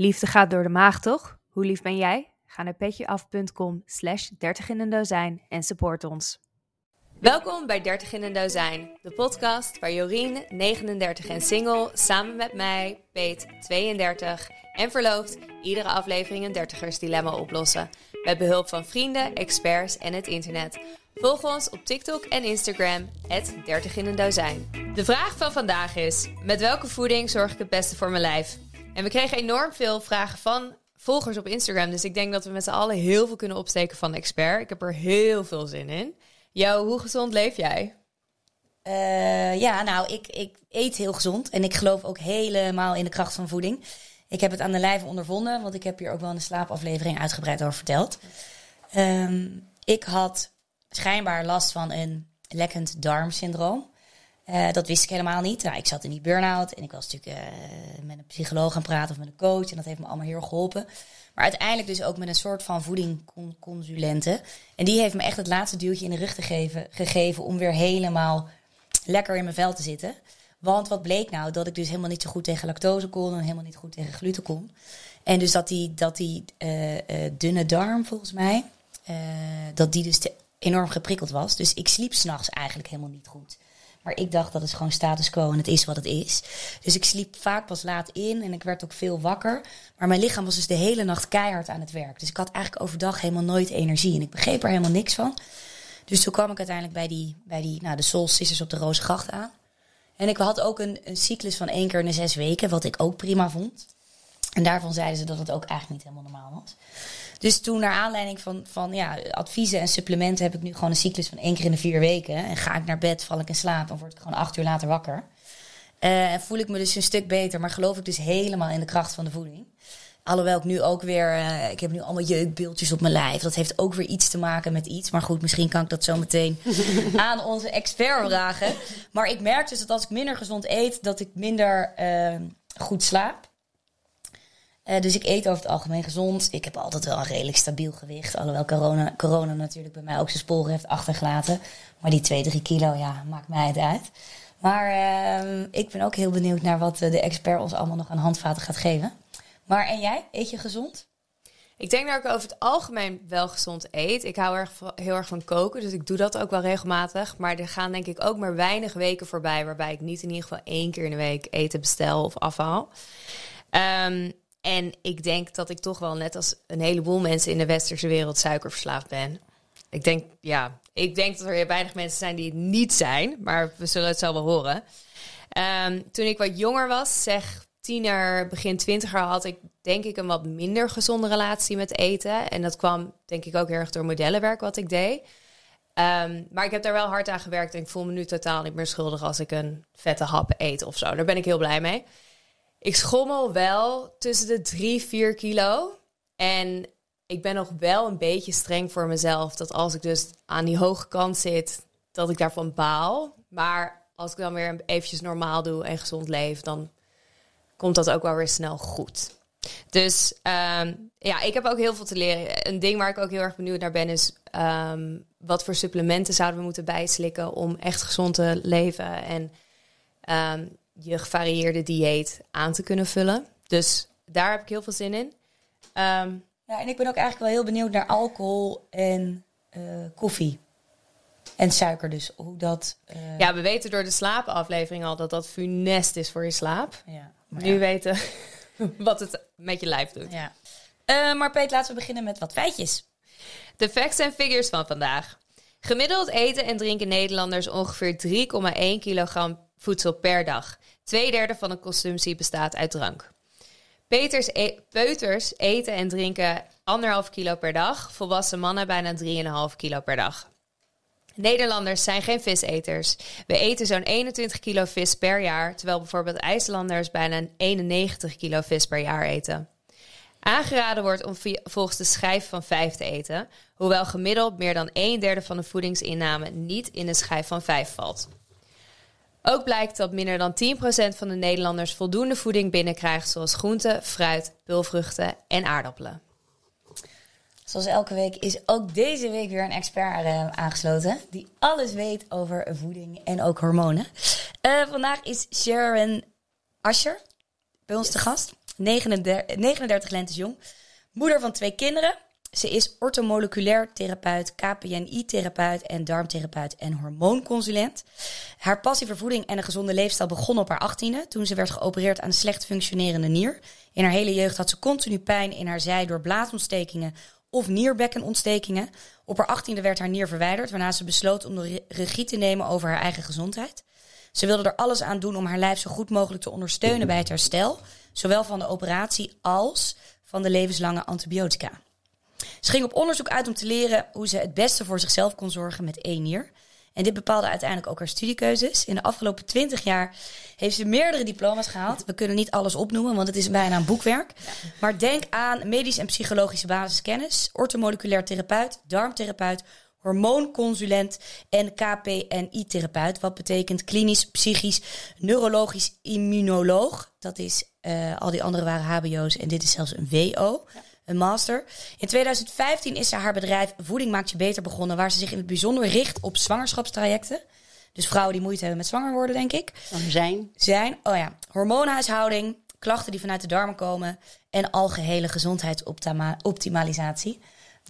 Liefde gaat door de maag, toch? Hoe lief ben jij? Ga naar petjeaf.com slash 30 in een dozijn en support ons. Welkom bij 30 in een dozijn, de podcast waar Jorien, 39 en single, samen met mij, Peet, 32 en verloofd, iedere aflevering een dertigersdilemma oplossen. Met behulp van vrienden, experts en het internet. Volg ons op TikTok en Instagram, 30 in een dozijn. De vraag van vandaag is, met welke voeding zorg ik het beste voor mijn lijf? En we kregen enorm veel vragen van volgers op Instagram. Dus ik denk dat we met z'n allen heel veel kunnen opsteken van de expert. Ik heb er heel veel zin in. Jo, hoe gezond leef jij? Uh, ja, nou, ik, ik eet heel gezond. En ik geloof ook helemaal in de kracht van voeding. Ik heb het aan de lijve ondervonden, want ik heb hier ook wel de slaapaflevering uitgebreid over verteld. Um, ik had schijnbaar last van een lekkend darmsyndroom. Uh, dat wist ik helemaal niet. Nou, ik zat in die burn-out en ik was natuurlijk uh, met een psycholoog gaan praten of met een coach. En dat heeft me allemaal heel geholpen. Maar uiteindelijk dus ook met een soort van voedingconsulente. En die heeft me echt het laatste duwtje in de rug gegeven, gegeven om weer helemaal lekker in mijn vel te zitten. Want wat bleek nou? Dat ik dus helemaal niet zo goed tegen lactose kon en helemaal niet goed tegen gluten kon. En dus dat die, dat die uh, dunne darm, volgens mij, dat die dus enorm geprikkeld was. Dus ik sliep s'nachts eigenlijk helemaal niet goed. Maar ik dacht dat is gewoon status quo en het is wat het is. Dus ik sliep vaak pas laat in en ik werd ook veel wakker. Maar mijn lichaam was dus de hele nacht keihard aan het werk. Dus ik had eigenlijk overdag helemaal nooit energie en ik begreep er helemaal niks van. Dus toen kwam ik uiteindelijk bij die, bij die nou, de Soul Sisters op de Rozengracht aan. En ik had ook een, een cyclus van één keer in de zes weken, wat ik ook prima vond. En daarvan zeiden ze dat het ook eigenlijk niet helemaal normaal was. Dus toen naar aanleiding van, van ja, adviezen en supplementen heb ik nu gewoon een cyclus van één keer in de vier weken. En ga ik naar bed, val ik in slaap en word ik gewoon acht uur later wakker. Uh, en voel ik me dus een stuk beter, maar geloof ik dus helemaal in de kracht van de voeding. Alhoewel ik nu ook weer, uh, ik heb nu allemaal jeukbeeldjes op mijn lijf. Dat heeft ook weer iets te maken met iets. Maar goed, misschien kan ik dat zo meteen aan onze expert vragen. Maar ik merk dus dat als ik minder gezond eet, dat ik minder uh, goed slaap. Uh, dus ik eet over het algemeen gezond. Ik heb altijd wel een redelijk stabiel gewicht. Alhoewel corona, corona natuurlijk bij mij ook zijn sporen heeft achtergelaten. Maar die 2, 3 kilo, ja, maakt mij het uit. Maar uh, ik ben ook heel benieuwd naar wat de expert ons allemaal nog aan handvaten gaat geven. Maar en jij? Eet je gezond? Ik denk dat ik over het algemeen wel gezond eet. Ik hou erg, heel erg van koken, dus ik doe dat ook wel regelmatig. Maar er gaan denk ik ook maar weinig weken voorbij waarbij ik niet in ieder geval één keer in de week eten bestel of afhaal. Um, en ik denk dat ik toch wel, net als een heleboel mensen in de westerse wereld, suikerverslaafd ben. Ik denk, ja, ik denk dat er weinig mensen zijn die het niet zijn, maar we zullen het zo wel horen. Um, toen ik wat jonger was, zeg tiener, begin twintiger, had ik denk ik een wat minder gezonde relatie met eten. En dat kwam denk ik ook erg door modellenwerk wat ik deed. Um, maar ik heb daar wel hard aan gewerkt en ik voel me nu totaal niet meer schuldig als ik een vette hap eet of zo. Daar ben ik heel blij mee. Ik schommel wel tussen de 3, 4 kilo. En ik ben nog wel een beetje streng voor mezelf. Dat als ik dus aan die hoge kant zit, dat ik daarvan baal. Maar als ik dan weer eventjes normaal doe en gezond leef, dan komt dat ook wel weer snel goed. Dus um, ja, ik heb ook heel veel te leren. Een ding waar ik ook heel erg benieuwd naar ben, is um, wat voor supplementen zouden we moeten bijslikken om echt gezond te leven. En um, je gevarieerde dieet aan te kunnen vullen. Dus daar heb ik heel veel zin in. Um, ja, en ik ben ook eigenlijk wel heel benieuwd naar alcohol en uh, koffie. En suiker dus, hoe dat... Uh... Ja, we weten door de slaapaflevering al dat dat funest is voor je slaap. Ja, nu ja. weten wat het met je lijf doet. Ja. Uh, maar Peet, laten we beginnen met wat feitjes. De facts en figures van vandaag. Gemiddeld eten en drinken Nederlanders ongeveer 3,1 kilogram voedsel per dag. Tweederde van de consumptie bestaat uit drank. E peuters eten en drinken anderhalf kilo per dag. Volwassen mannen bijna 3,5 kilo per dag. Nederlanders zijn geen viseters. We eten zo'n 21 kilo vis per jaar, terwijl bijvoorbeeld IJslanders bijna 91 kilo vis per jaar eten. Aangeraden wordt om volgens de schijf van 5 te eten, hoewel gemiddeld meer dan een derde van de voedingsinname niet in de schijf van 5 valt. Ook blijkt dat minder dan 10% van de Nederlanders voldoende voeding binnenkrijgt, zoals groenten, fruit, pulvruchten en aardappelen. Zoals elke week is ook deze week weer een expert uh, aangesloten die alles weet over voeding en ook hormonen. Uh, vandaag is Sharon Asher bij ons yes. te gast. 39, 39 lentes jong. Moeder van twee kinderen. Ze is ortomoleculair therapeut, KPNI-therapeut en darmtherapeut en hormoonconsulent. Haar passie voor voeding en een gezonde leefstijl begon op haar achttiende, toen ze werd geopereerd aan een slecht functionerende nier. In haar hele jeugd had ze continu pijn in haar zij door blaasontstekingen of nierbekkenontstekkingen. Op haar achttiende werd haar nier verwijderd, waarna ze besloot om de regie te nemen over haar eigen gezondheid. Ze wilde er alles aan doen om haar lijf zo goed mogelijk te ondersteunen bij het herstel, zowel van de operatie als van de levenslange antibiotica. Ze ging op onderzoek uit om te leren hoe ze het beste voor zichzelf kon zorgen met één nier. En dit bepaalde uiteindelijk ook haar studiekeuzes. In de afgelopen twintig jaar heeft ze meerdere diploma's gehaald. We kunnen niet alles opnoemen, want het is bijna een boekwerk. Maar denk aan medisch en psychologische basiskennis, ortomoleculair therapeut, darmtherapeut, hormoonconsulent en KPNI-therapeut. Wat betekent klinisch, psychisch, neurologisch immunoloog. Dat is, uh, al die andere waren HBO's en dit is zelfs een WO. Een master. In 2015 is ze haar bedrijf Voeding Maakt Je Beter begonnen, waar ze zich in het bijzonder richt op zwangerschapstrajecten. Dus vrouwen die moeite hebben met zwanger worden, denk ik. Zijn. Zijn, oh ja. Hormoonhuishouding, klachten die vanuit de darmen komen en algehele gezondheidsoptimalisatie.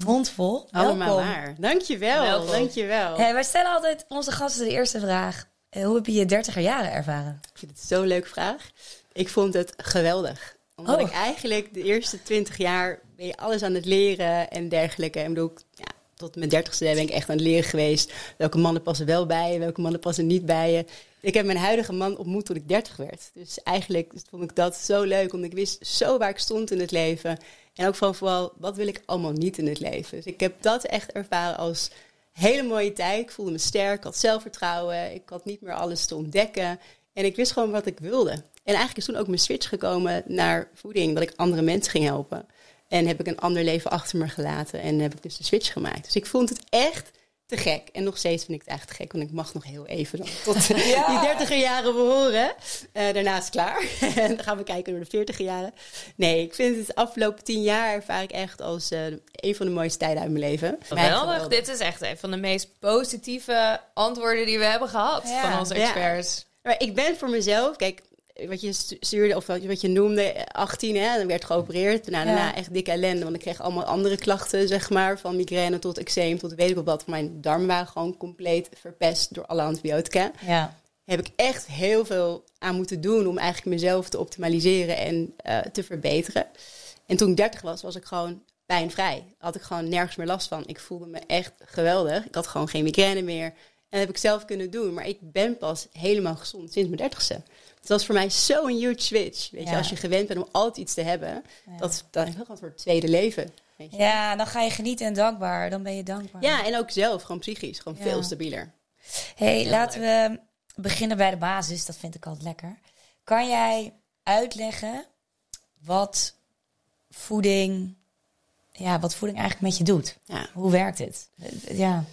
Mondvol. Allemaal waar. Dankjewel. Welkom. Dankjewel. Hey, wij stellen altijd onze gasten de eerste vraag. Eh, hoe heb je je dertiger jaren ervaren? Ik vind het zo'n leuke vraag. Ik vond het geweldig. Omdat oh. ik eigenlijk de eerste twintig jaar ben je alles aan het leren en dergelijke. En bedoel, ja, tot mijn dertigste ben ik echt aan het leren geweest. Welke mannen passen wel bij je, welke mannen passen niet bij je. Ik heb mijn huidige man ontmoet toen ik dertig werd. Dus eigenlijk vond ik dat zo leuk, omdat ik wist zo waar ik stond in het leven. En ook van vooral, wat wil ik allemaal niet in het leven. Dus ik heb dat echt ervaren als hele mooie tijd. Ik voelde me sterk, had zelfvertrouwen. Ik had niet meer alles te ontdekken. En ik wist gewoon wat ik wilde. En eigenlijk is toen ook mijn switch gekomen naar voeding, dat ik andere mensen ging helpen. En heb ik een ander leven achter me gelaten en heb ik dus de switch gemaakt. Dus ik vond het echt te gek. En nog steeds vind ik het echt te gek, want ik mag nog heel even tot die dertiger jaren behoren. Uh, daarna is het klaar. en dan gaan we kijken naar de veertiger jaren. Nee, ik vind het de afgelopen tien jaar ervaar ik echt als uh, een van de mooiste tijden uit mijn leven. Geweldig. Dit is echt een van de meest positieve antwoorden die we hebben gehad van onze experts. Maar ik ben voor mezelf, kijk, wat je stuurde, of wat je noemde, 18, hè, dan werd geopereerd. Nou, daarna echt dikke ellende, want ik kreeg allemaal andere klachten, zeg maar. Van migraine tot eczeem, tot weet ik wat. Mijn darmen waren gewoon compleet verpest door alle antibiotica. Ja. Heb ik echt heel veel aan moeten doen om eigenlijk mezelf te optimaliseren en uh, te verbeteren. En toen ik 30 was, was ik gewoon pijnvrij. Had ik gewoon nergens meer last van. Ik voelde me echt geweldig. Ik had gewoon geen migraine meer. En dat heb ik zelf kunnen doen. Maar ik ben pas helemaal gezond sinds mijn dertigste. Het was voor mij zo'n huge switch. Weet je, als je gewend bent om altijd iets te hebben, dat, dat is wel een soort tweede leven. Weet je. Ja, dan ga je genieten en dankbaar. Dan ben je dankbaar. Ja, en ook zelf, gewoon psychisch, gewoon veel stabieler. hey, laten we beginnen bij de basis. Dat vind ik altijd lekker. Kan jij uitleggen wat voeding, ja, wat voeding eigenlijk met je doet? Hoe werkt het? Ja.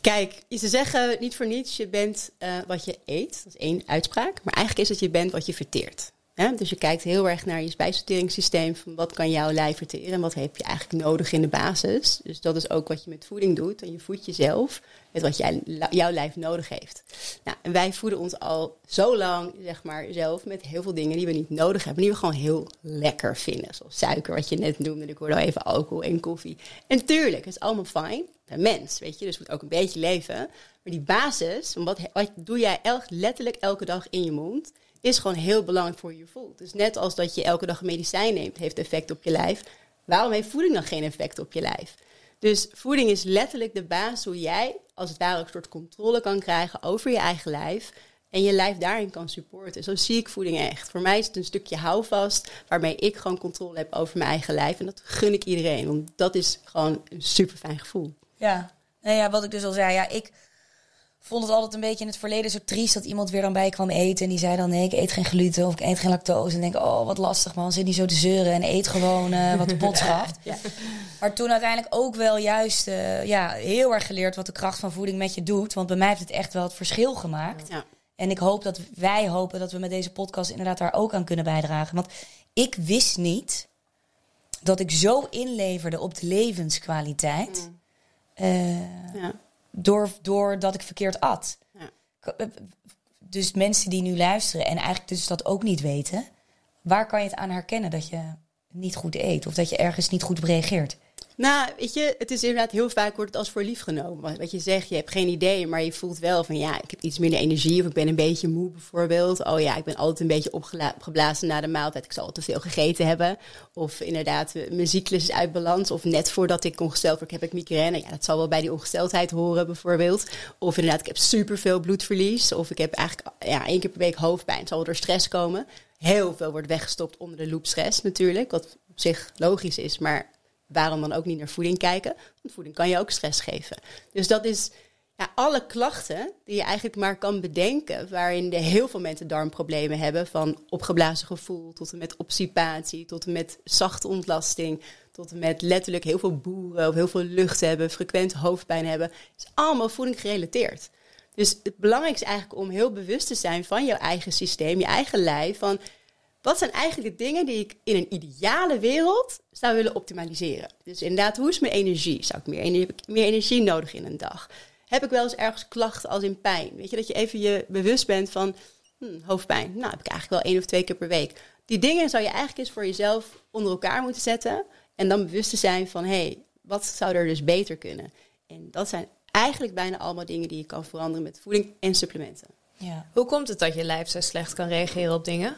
Kijk, ze zeggen niet voor niets, je bent uh, wat je eet. Dat is één uitspraak. Maar eigenlijk is het je bent wat je verteert. Dus je kijkt heel erg naar je spijsverteringssysteem. Van wat kan jouw lijf verteren en wat heb je eigenlijk nodig in de basis. Dus dat is ook wat je met voeding doet. En je voedt jezelf met wat jij, jouw lijf nodig heeft. Nou, en wij voeden ons al zo lang, zeg maar, zelf met heel veel dingen die we niet nodig hebben. Die we gewoon heel lekker vinden. Zoals suiker, wat je net noemde. Ik hoorde al even alcohol en koffie. En tuurlijk, het is allemaal fijn. Een mens, weet je. Dus moet ook een beetje leven. Maar die basis, wat, wat doe jij elk, letterlijk elke dag in je mond is gewoon heel belangrijk voor je voelt. Dus net als dat je elke dag een medicijn neemt, heeft effect op je lijf. Waarom heeft voeding dan geen effect op je lijf? Dus voeding is letterlijk de basis hoe jij als het ware een soort controle kan krijgen over je eigen lijf. En je lijf daarin kan supporten. Zo zie ik voeding echt. Voor mij is het een stukje houvast waarmee ik gewoon controle heb over mijn eigen lijf. En dat gun ik iedereen. Want dat is gewoon een super fijn gevoel. Ja, nou ja, wat ik dus al zei. Ja, ik vond het altijd een beetje in het verleden zo triest dat iemand weer dan bij kwam eten. En die zei dan, nee, ik eet geen gluten of ik eet geen lactose. En denk, oh, wat lastig man, zit niet zo te zeuren en eet gewoon uh, wat de pot schaft. Ja. Maar toen uiteindelijk ook wel juist uh, ja, heel erg geleerd wat de kracht van voeding met je doet. Want bij mij heeft het echt wel het verschil gemaakt. Ja. En ik hoop dat wij hopen dat we met deze podcast inderdaad daar ook aan kunnen bijdragen. Want ik wist niet dat ik zo inleverde op de levenskwaliteit. Mm. Uh, ja door, doordat ik verkeerd at. Ja. Eh, dus mensen die nu luisteren en eigenlijk dus dat ook niet weten. Waar kan je het aan herkennen dat je niet goed eet of dat je ergens niet goed op reageert? Nou, weet je, het is inderdaad heel vaak wordt het als voor lief genomen. Wat je zegt, je hebt geen idee, maar je voelt wel van ja, ik heb iets minder energie of ik ben een beetje moe bijvoorbeeld. Oh ja, ik ben altijd een beetje opgeblazen na de maaltijd. Ik zal al te veel gegeten hebben. Of inderdaad, mijn cyclus is uit balans. Of net voordat ik ongesteld word, heb ik migraine. Ja, dat zal wel bij die ongesteldheid horen bijvoorbeeld. Of inderdaad, ik heb superveel bloedverlies. Of ik heb eigenlijk ja, één keer per week hoofdpijn. Zal door stress komen. Heel veel wordt weggestopt onder de loop stress natuurlijk. Wat op zich logisch is, maar waarom dan ook niet naar voeding kijken? Want voeding kan je ook stress geven. Dus dat is ja, alle klachten die je eigenlijk maar kan bedenken, waarin de heel veel mensen darmproblemen hebben, van opgeblazen gevoel tot en met obstipatie, tot en met zachte ontlasting, tot en met letterlijk heel veel boeren of heel veel lucht hebben, frequent hoofdpijn hebben, is allemaal voeding gerelateerd. Dus het belangrijkste is eigenlijk om heel bewust te zijn van jouw eigen systeem, je eigen lijf, van wat zijn eigenlijk de dingen die ik in een ideale wereld zou willen optimaliseren? Dus inderdaad, hoe is mijn energie? Zou ik meer, meer energie nodig in een dag? Heb ik wel eens ergens klachten als in pijn? Weet je, dat je even je bewust bent van hmm, hoofdpijn. Nou, heb ik eigenlijk wel één of twee keer per week. Die dingen zou je eigenlijk eens voor jezelf onder elkaar moeten zetten. En dan bewust te zijn van, hé, hey, wat zou er dus beter kunnen? En dat zijn eigenlijk bijna allemaal dingen die je kan veranderen met voeding en supplementen. Ja. Hoe komt het dat je lijf zo slecht kan reageren op dingen?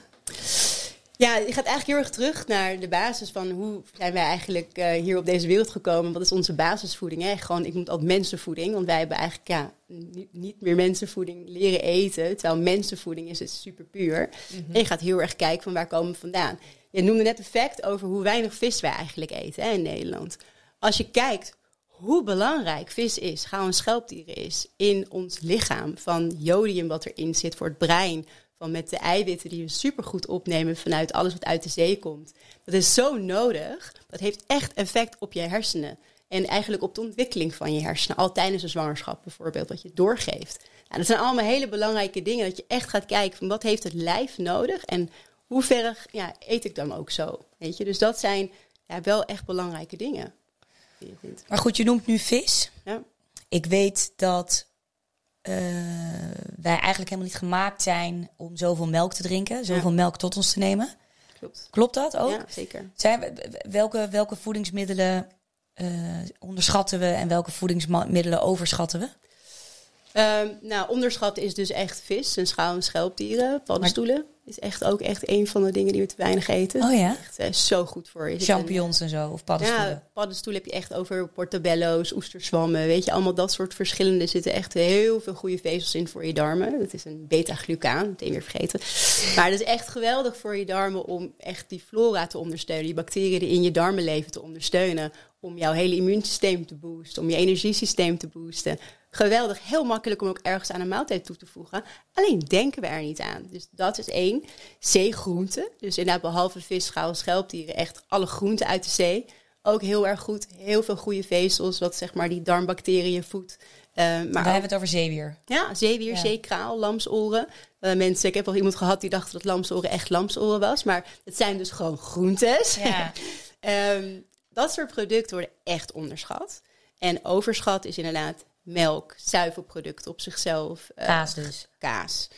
Ja, je gaat eigenlijk heel erg terug naar de basis van hoe zijn wij eigenlijk uh, hier op deze wereld gekomen. Wat is onze basisvoeding? Hè? Gewoon, ik noem het altijd mensenvoeding, want wij hebben eigenlijk ja, niet, meer mensenvoeding leren eten. Terwijl mensenvoeding is het super puur. En je gaat heel erg kijken van waar komen we vandaan. Je noemde net een fact over hoe weinig vis wij eigenlijk eten hè, in Nederland. Als je kijkt hoe belangrijk vis is, gauw een schelpdieren is in ons lichaam. Van jodium wat erin zit voor het brein, van met de eiwitten die we supergoed opnemen vanuit alles wat uit de zee komt. Dat is zo nodig. Dat heeft echt effect op je hersenen. En eigenlijk op de ontwikkeling van je hersenen. Al tijdens een zwangerschap bijvoorbeeld, wat je doorgeeft. Nou, dat zijn allemaal hele belangrijke dingen. Dat je echt gaat kijken van wat heeft het lijf nodig. En hoe ver ja, eet ik dan ook zo. Weet je? Dus dat zijn ja, wel echt belangrijke dingen. Maar goed, je noemt nu vis. Ja. Ik weet dat uh, wij eigenlijk helemaal niet gemaakt zijn om zoveel melk te drinken, zoveel melk tot ons te nemen. Klopt. Klopt dat ook? Ja, zeker. Zijn, welke, welke voedingsmiddelen uh, onderschatten we en welke voedingsmiddelen overschatten we? Um, nou, onderschat is dus echt vis en schaal- en schelpdieren, paddenstoelen is echt ook echt een van de dingen die we te weinig eten. Oh ja? Echt uh, zo goed voor je. Champignons en zo, of paddenstoelen? Ja, paddenstoelen heb je echt over portobello's, oesterzwammen. Weet je, allemaal dat soort verschillende. zitten echt heel veel goede vezels in voor je darmen. Dat is een beta-glucaan, meteen weer vergeten. Maar dat is echt geweldig voor je darmen om echt die flora te ondersteunen. Die bacteriën die in je darmen leven te ondersteunen. Om jouw hele immuunsysteem te boosten, om je energiesysteem te boosten geweldig, heel makkelijk om ook ergens aan een maaltijd toe te voegen. Alleen denken we er niet aan. Dus dat is één. Zeegroenten. Dus inderdaad, behalve vis, schaal, schelpdieren, echt alle groenten uit de zee. Ook heel erg goed. Heel veel goede vezels, wat zeg maar die darmbacteriën voedt. Uh, maar Daar hebben we het over zeewier. Ja, zeewier, zeekraal, lamsoren. Uh, mensen, ik heb al iemand gehad die dacht dat lamsoren echt lamsoren was. Maar het zijn dus gewoon groentes. Ja. um, dat soort producten worden echt onderschat. En overschat is inderdaad melk, zuivelproducten op zichzelf. Uh, kaas dus. Kaas.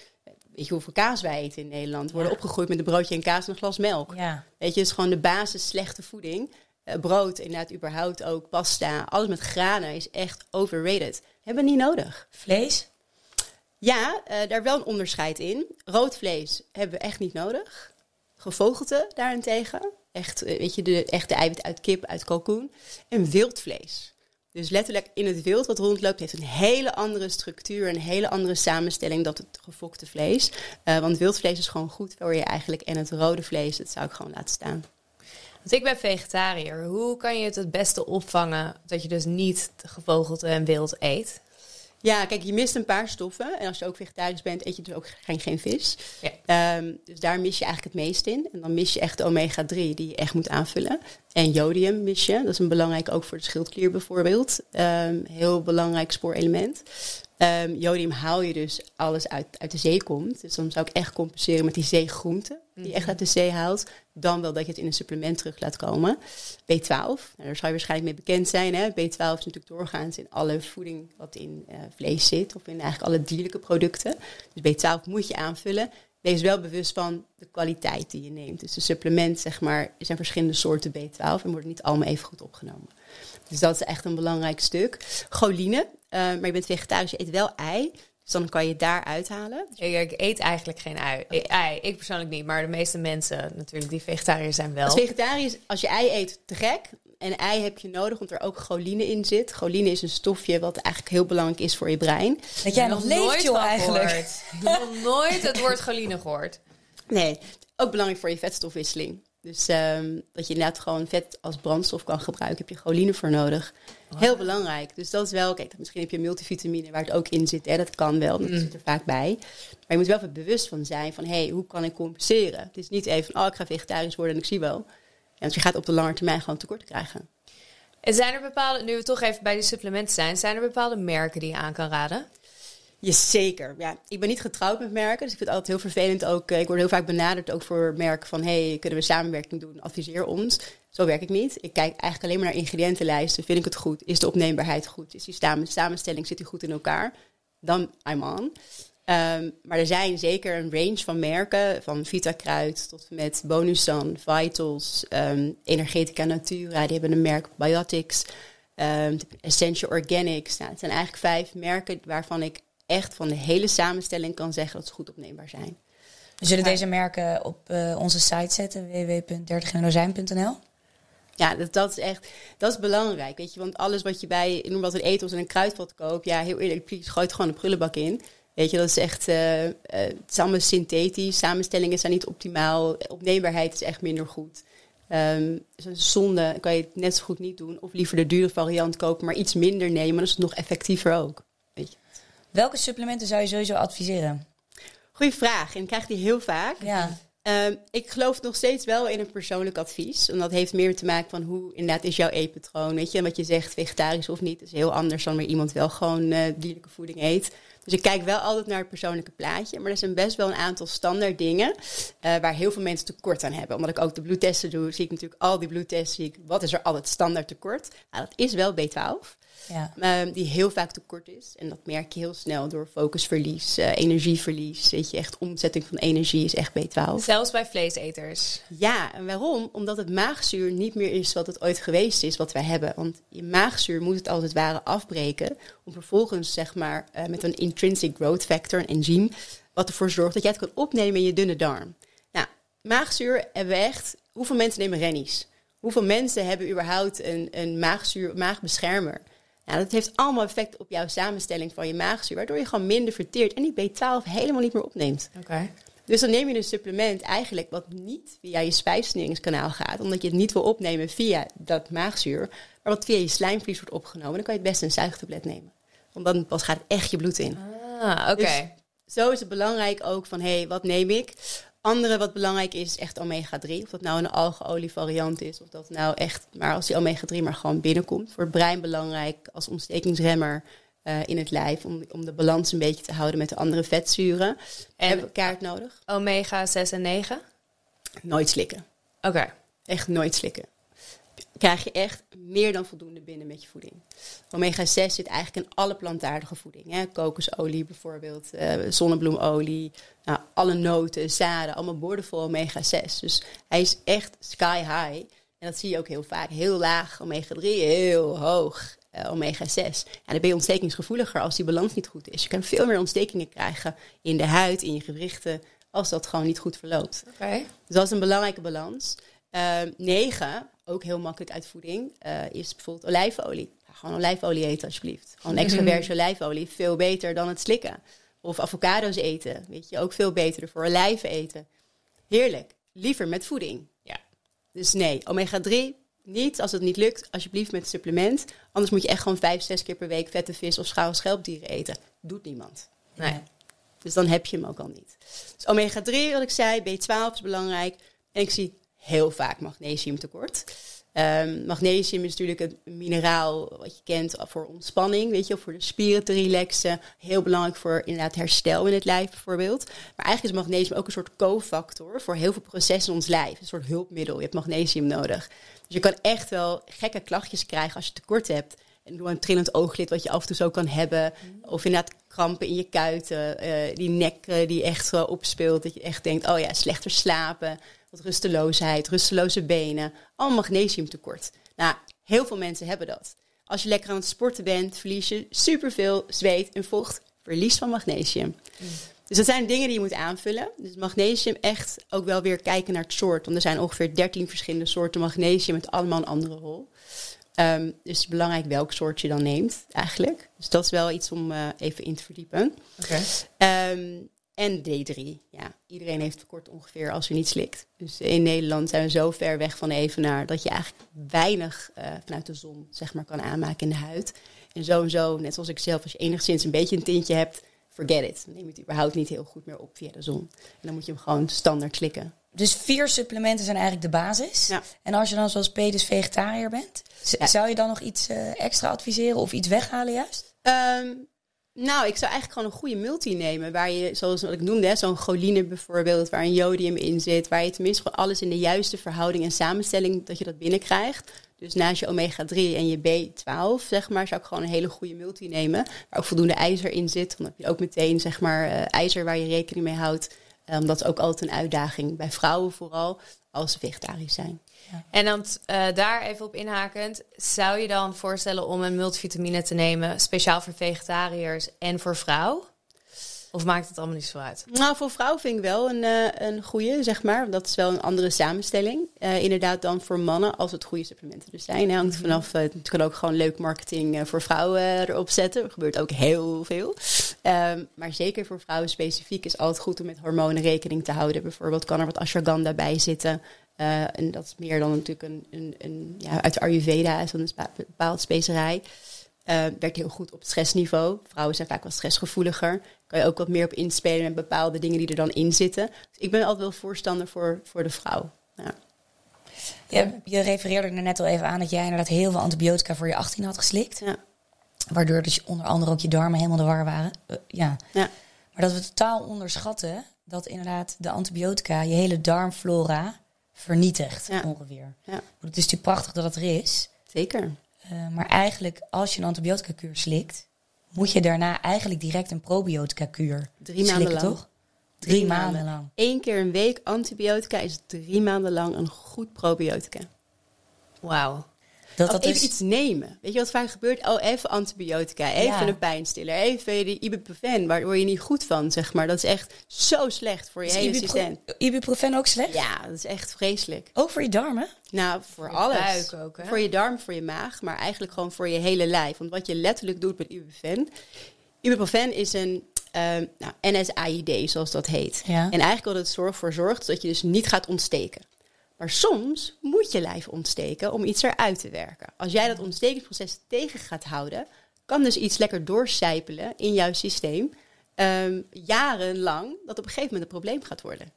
Weet je hoeveel kaas wij eten in Nederland? We worden opgegroeid met een broodje en kaas en een glas melk. Ja. Weet je, het is gewoon de basis slechte voeding. Uh, brood, inderdaad, überhaupt ook, pasta. Alles met granen is echt overrated. Hebben we niet nodig. Vlees? Ja, uh, daar wel een onderscheid in. Rood vlees hebben we echt niet nodig. Gevogelte daarentegen. Echt, weet je, de echte eiwit uit kip, uit kalkoen. En wildvlees. Dus letterlijk in het wild wat rondloopt, heeft een hele andere structuur, een hele andere samenstelling dan het gefokte vlees. Uh, want wildvlees is gewoon goed voor je eigenlijk. En het rode vlees, dat zou ik gewoon laten staan. Want ik ben vegetariër. Hoe kan je het het beste opvangen dat je dus niet gevogelte en wild eet? Ja, kijk, je mist een paar stoffen. En als je ook vegetarisch bent, eet je dus ook geen, geen vis. Ja. Um, dus daar mis je eigenlijk het meest in. En dan mis je echt de omega-3 die je echt moet aanvullen. En jodium mis je. Dat is een belangrijk ook voor de schildklier bijvoorbeeld. Um, heel belangrijk spoorelement. Um, jodium haal je dus alles uit, uit de zee komt. Dus dan zou ik echt compenseren met die zeegroenten die je echt mhm. uit de zee haalt. Dan wel dat je het in een supplement terug laat komen. B12, nou, daar zou je waarschijnlijk mee bekend zijn. Hè? B12 is natuurlijk doorgaans in alle voeding wat in uh, vlees zit. Of in eigenlijk alle dierlijke producten. Dus B12 moet je aanvullen. wees wel bewust van de kwaliteit die je neemt. Dus de supplement, zeg maar, er zijn verschillende soorten B12 en worden niet allemaal even goed opgenomen. Dus dat is echt een belangrijk stuk. Choline, maar je bent vegetarisch, je eet wel ei. Dus dan kan je het daar uithalen. Ik, ik eet eigenlijk geen ui. ei. Ik persoonlijk niet, maar de meeste mensen natuurlijk die vegetariër zijn wel. Als vegetariër, als je ei eet, te gek. En ei heb je nodig, omdat er ook choline in zit. Choline is een stofje wat eigenlijk heel belangrijk is voor je brein. Dat jij nog leeft, joh, eigenlijk. Ik heb nog nooit het woord choline gehoord. Nee, ook belangrijk voor je vetstofwisseling. Dus um, dat je inderdaad gewoon vet als brandstof kan gebruiken, heb je choline voor nodig. Heel belangrijk. Dus dat is wel, kijk, misschien heb je multivitamine waar het ook in zit. Hè? Dat kan wel, dat mm. zit er vaak bij. Maar je moet wel even bewust van zijn van, hé, hey, hoe kan ik compenseren? Het is niet even oh, ik ga vegetarisch worden en ik zie wel. Want je gaat op de lange termijn gewoon tekort krijgen. En zijn er bepaalde, nu we toch even bij de supplementen zijn, zijn er bepaalde merken die je aan kan raden? Jazeker. Ja, ik ben niet getrouwd met merken, dus ik vind het altijd heel vervelend ook. Eh, ik word heel vaak benaderd ook voor merken van, hey, kunnen we samenwerking doen? Adviseer ons. Zo werk ik niet. Ik kijk eigenlijk alleen maar naar ingrediëntenlijsten. Vind ik het goed? Is de opneembaarheid goed? Is die samenstelling, zit die goed in elkaar? Dan I'm on. Um, maar er zijn zeker een range van merken, van Vitakruid tot met Bonusan, Vitals, um, Energetica Natura, die hebben een merk Biotics, um, Essential Organics. Nou, het zijn eigenlijk vijf merken waarvan ik echt van de hele samenstelling kan zeggen dat ze goed opneembaar zijn. We zullen deze merken op uh, onze site zetten, www.dertigendozijn.nl. Ja, dat, dat, is echt, dat is belangrijk, weet je. Want alles wat je bij, noem wat een etels en een kruidvat koopt, ja, heel eerlijk, gooit gewoon een prullenbak in. Weet je, dat is echt, uh, uh, het is allemaal synthetisch, samenstellingen zijn niet optimaal, opneembaarheid is echt minder goed. Um, dus zonde kan je het net zo goed niet doen. Of liever de dure variant kopen, maar iets minder nemen. Dan is het nog effectiever ook. Welke supplementen zou je sowieso adviseren? Goeie vraag. En ik krijg die heel vaak. Ja. Um, ik geloof nog steeds wel in een persoonlijk advies. En dat heeft meer te maken van hoe inderdaad is jouw eetpatroon. Weet je, en wat je zegt, vegetarisch of niet, is heel anders dan wanneer iemand wel gewoon uh, dierlijke voeding eet. Dus ik kijk wel altijd naar het persoonlijke plaatje. Maar er zijn best wel een aantal standaard dingen uh, waar heel veel mensen tekort aan hebben. Omdat ik ook de bloedtesten doe, zie ik natuurlijk al die bloedtesten. Zie ik, wat is er altijd standaard tekort? Nou, dat is wel B12. Ja. Um, die heel vaak tekort is. En dat merk je heel snel door focusverlies, uh, energieverlies. Weet je, echt omzetting van energie is echt B12. Zelfs bij vleeseters. Ja, en waarom? Omdat het maagzuur niet meer is wat het ooit geweest is, wat wij hebben. Want je maagzuur moet het als het ware afbreken. Om vervolgens, zeg maar, uh, met een intrinsic growth factor, een enzym, wat ervoor zorgt dat jij het kan opnemen in je dunne darm. Nou, maagzuur hebben we echt. Hoeveel mensen nemen rennies? Hoeveel mensen hebben überhaupt een, een maagzuur, maagbeschermer? Nou, dat heeft allemaal effect op jouw samenstelling van je maagzuur, waardoor je gewoon minder verteert en die B12 helemaal niet meer opneemt. Oké. Dus dan neem je een supplement eigenlijk wat niet via je spijsverteringskanaal gaat, omdat je het niet wil opnemen via dat maagzuur, maar wat via je slijmvlies wordt opgenomen. Dan kan je het best een zuigtablet nemen. Want dan pas gaat echt je bloed in. Ah, oké. Dus zo is het belangrijk ook van, hé, hey, wat neem ik? Andere wat belangrijk is, is echt omega-3. Of dat nou een algeolie variant is, of dat nou echt, maar als die omega-3 maar gewoon binnenkomt. Voor het brein belangrijk als ontstekingsremmer uh, in het lijf, om, om de balans een beetje te houden met de andere vetzuren. En hebben we kaart nodig. Omega 6 en 9? Nooit slikken. Oké. Echt nooit slikken krijg je echt meer dan voldoende binnen met je voeding. Omega 6 zit eigenlijk in alle plantaardige voeding. Hè? Kokosolie bijvoorbeeld, uh, zonnebloemolie, nou, alle noten, zaden, allemaal boordevol omega 6. Dus hij is echt sky high. En dat zie je ook heel vaak. Heel laag omega 3, heel hoog uh, omega 6. En dan ben je ontstekingsgevoeliger als die balans niet goed is. Je kan veel meer ontstekingen krijgen in de huid, in je gewrichten, als dat gewoon niet goed verloopt. Okay. Dus dat is een belangrijke balans. Uh, 9 ook heel makkelijk uit voeding, uh, is bijvoorbeeld olijfolie. gewoon olijfolie eten alsjeblieft. Gewoon extra mhm. verse olijfolie, veel beter dan het slikken. Of avocado's eten, weet je, ook veel beter voor olijven eten. Heerlijk. Liever met voeding. Ja. Dus nee, omega-3 niet, als het niet lukt, alsjeblieft met supplement. Anders moet je echt gewoon vijf, zes keer per week vette vis of schaal schelpdieren eten. Doet niemand. Nee. Dus dan heb je hem ook al niet. Dus omega-3, wat ik zei, B12 is belangrijk. En ik zie heel vaak magnesiumtekort. Um, magnesium is natuurlijk een mineraal wat je kent voor ontspanning, weet je, voor de spieren te relaxen. Heel belangrijk voor inderdaad herstel in het lijf bijvoorbeeld. Maar eigenlijk is magnesium ook een soort cofactor voor heel veel processen in ons lijf. Een soort hulpmiddel. Je hebt magnesium nodig. Dus je kan echt wel gekke klachtjes krijgen als je tekort hebt. een, een trillend ooglid wat je af en toe zo kan hebben. Of inderdaad krampen in je kuiten, eh, die nek die echt zo opspeelt. Dat je echt denkt, oh ja, slechter slapen, wat rusteloosheid, rusteloze benen. Allemaal magnesiumtekort. Nou, heel veel mensen hebben dat. Als je lekker aan het sporten bent, verlies je superveel zweet en vocht. Verlies van magnesium. Dus dat zijn dingen die je moet aanvullen. Dus magnesium echt ook wel weer kijken naar het soort. Want er zijn ongeveer 13 verschillende soorten magnesium met allemaal een andere rol. Um, dus het is belangrijk welk soort je dan neemt eigenlijk. Dus dat is wel iets om uh, even in te verdiepen. Oké. Um, en D3. Ja, iedereen heeft tekort ongeveer als je niet slikt. Dus in Nederland zijn we zo ver weg van evenaar dat je eigenlijk weinig uh, vanuit de zon zeg maar, kan aanmaken in de huid. En zo en zo, net zoals ik zelf, als je enigszins een beetje een tintje hebt, forget it. Dan neem je het überhaupt niet heel goed meer op via de zon. En dan moet je hem gewoon standaard slikken. Dus vier supplementen zijn eigenlijk de basis. Ja. En als je dan zoals Pedus vegetariër bent, Ja. zou je dan nog iets uh, extra adviseren of iets weghalen juist? Um, nou, ik zou eigenlijk gewoon een goede multi nemen. Waar je, zoals wat ik noemde, zo'n choline bijvoorbeeld, waar een jodium in zit. Waar je tenminste gewoon alles in de juiste verhouding en samenstelling, dat je dat binnenkrijgt. Dus naast je omega-3 en je B12, zeg maar, zou ik gewoon een hele goede multi nemen. Waar ook voldoende ijzer in zit. Dan heb je ook meteen, zeg maar, uh, ijzer waar je rekening mee houdt. Um, dat is ook altijd een uitdaging bij vrouwen vooral, als ze vegetarisch zijn. Ja. En dan uh, daar even op inhakend, zou je dan voorstellen om een multivitamine te nemen, speciaal voor vegetariërs en voor vrouw? Of maakt het allemaal niet zo uit? Nou, voor vrouw vind ik wel een, uh, een goede, zeg maar. Dat is wel een andere samenstelling. Uh, inderdaad dan voor mannen, als het goede supplementen dus zijn. Hè. Hangt vanaf, uh, je kan ook gewoon leuk marketing voor vrouwen erop zetten. Er gebeurt ook heel veel. Um, maar zeker voor vrouwen specifiek is altijd goed om met hormonen rekening te houden. Bijvoorbeeld kan er wat ashwagandha bij zitten. En dat is meer dan natuurlijk een, een, een ja, uit de Ayurveda, is dan een bepaald specerij. Uh, werkt heel goed op het stressniveau. Vrouwen zijn vaak wat stressgevoeliger. Kan je ook wat meer op inspelen met bepaalde dingen die er dan in zitten. Dus ik ben altijd wel voorstander voor, voor de vrouw. Ja. Je, je refereerde er net al even aan dat jij inderdaad heel veel antibiotica voor je 18 had geslikt. Ja. Waardoor dus onder andere ook je darmen helemaal de war waren. Uh, ja. ja. Maar dat we totaal onderschatten dat inderdaad de antibiotica je hele darmflora vernietigt Ja. ongeveer. Ja. Het is natuurlijk prachtig dat het er is. Zeker. Uh, maar eigenlijk, als je een antibiotica-kuur slikt, moet je daarna eigenlijk direct een probiotica-kuur Drie slikken, maanden lang. toch? Drie, maanden. lang. Eén keer een week antibiotica is drie maanden lang een goed probiotica. Wauw. Dat, dat even is, iets nemen. Weet je wat vaak gebeurt? Oh, even antibiotica, even Ja. een pijnstiller, even die ibuprofen. Waar word je niet goed van, zeg maar. Dat is echt zo slecht voor je is hele ibupro- systeem. ibuprofen ook slecht? Ja, dat is echt vreselijk. Ook voor je darmen? Nou, voor je alles. buik ook, hè? Voor je darm, voor je maag, maar eigenlijk gewoon voor je hele lijf. Want wat je letterlijk doet met ibuprofen... Ibuprofen is een ehm nou, NSAID, zoals dat heet. Ja. En eigenlijk wat het zorg voor zorgt, dat je dus niet gaat ontsteken. Maar soms moet je lijf ontsteken om iets eruit te werken. Als jij dat ontstekingsproces tegen gaat houden, kan dus iets lekker doorcijpelen in jouw systeem. ehm, jarenlang, dat op een gegeven moment een probleem gaat worden.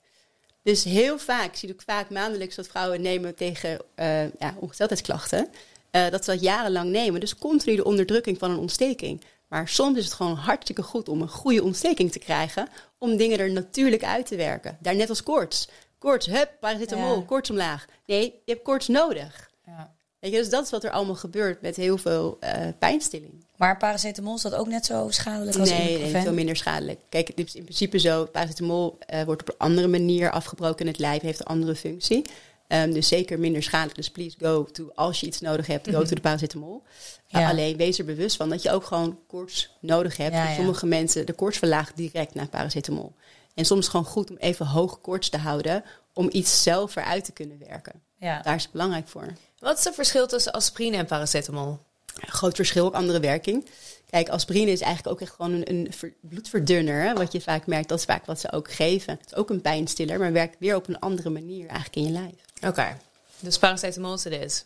Dus heel vaak, ik zie ook vaak maandelijks dat vrouwen nemen tegen eh ja, ongesteldheidsklachten. eh, dat ze dat jarenlang nemen. Dus continu de onderdrukking van een ontsteking. Maar soms is het gewoon hartstikke goed om een goede ontsteking te krijgen. Om dingen er natuurlijk uit te werken. Daar net als koorts. Koorts, hup, paracetamol, Ja. koorts omlaag. Nee, je hebt koorts nodig. Ja. Weet je, dus dat is wat er allemaal gebeurt met heel veel eh pijnstilling. Maar paracetamol is dat ook net zo schadelijk als Nee, nee, veel minder schadelijk. Kijk, het is in principe zo, paracetamol eh, wordt op een andere manier afgebroken in het lijf, heeft een andere functie. Ehm, dus zeker minder schadelijk. Dus please go to, als je iets nodig hebt, go to de paracetamol. Uh, Ja. alleen wees er bewust van dat je ook gewoon koorts nodig hebt. Ja, Voor ja. sommige mensen, de koorts verlaagt direct naar paracetamol. En soms gewoon goed om even hoog koorts te houden, om iets zelf eruit te kunnen werken. Ja. Daar is het belangrijk voor. Wat is het verschil tussen aspirine en paracetamol? Een groot verschil, ook andere werking. Kijk, aspirine is eigenlijk ook echt gewoon een, een ver- bloedverdunner. Hè, wat je vaak merkt, dat is vaak wat ze ook geven. Het is ook een pijnstiller, maar werkt weer op een andere manier eigenlijk in je lijf. Oké. Dus paracetamol is het is.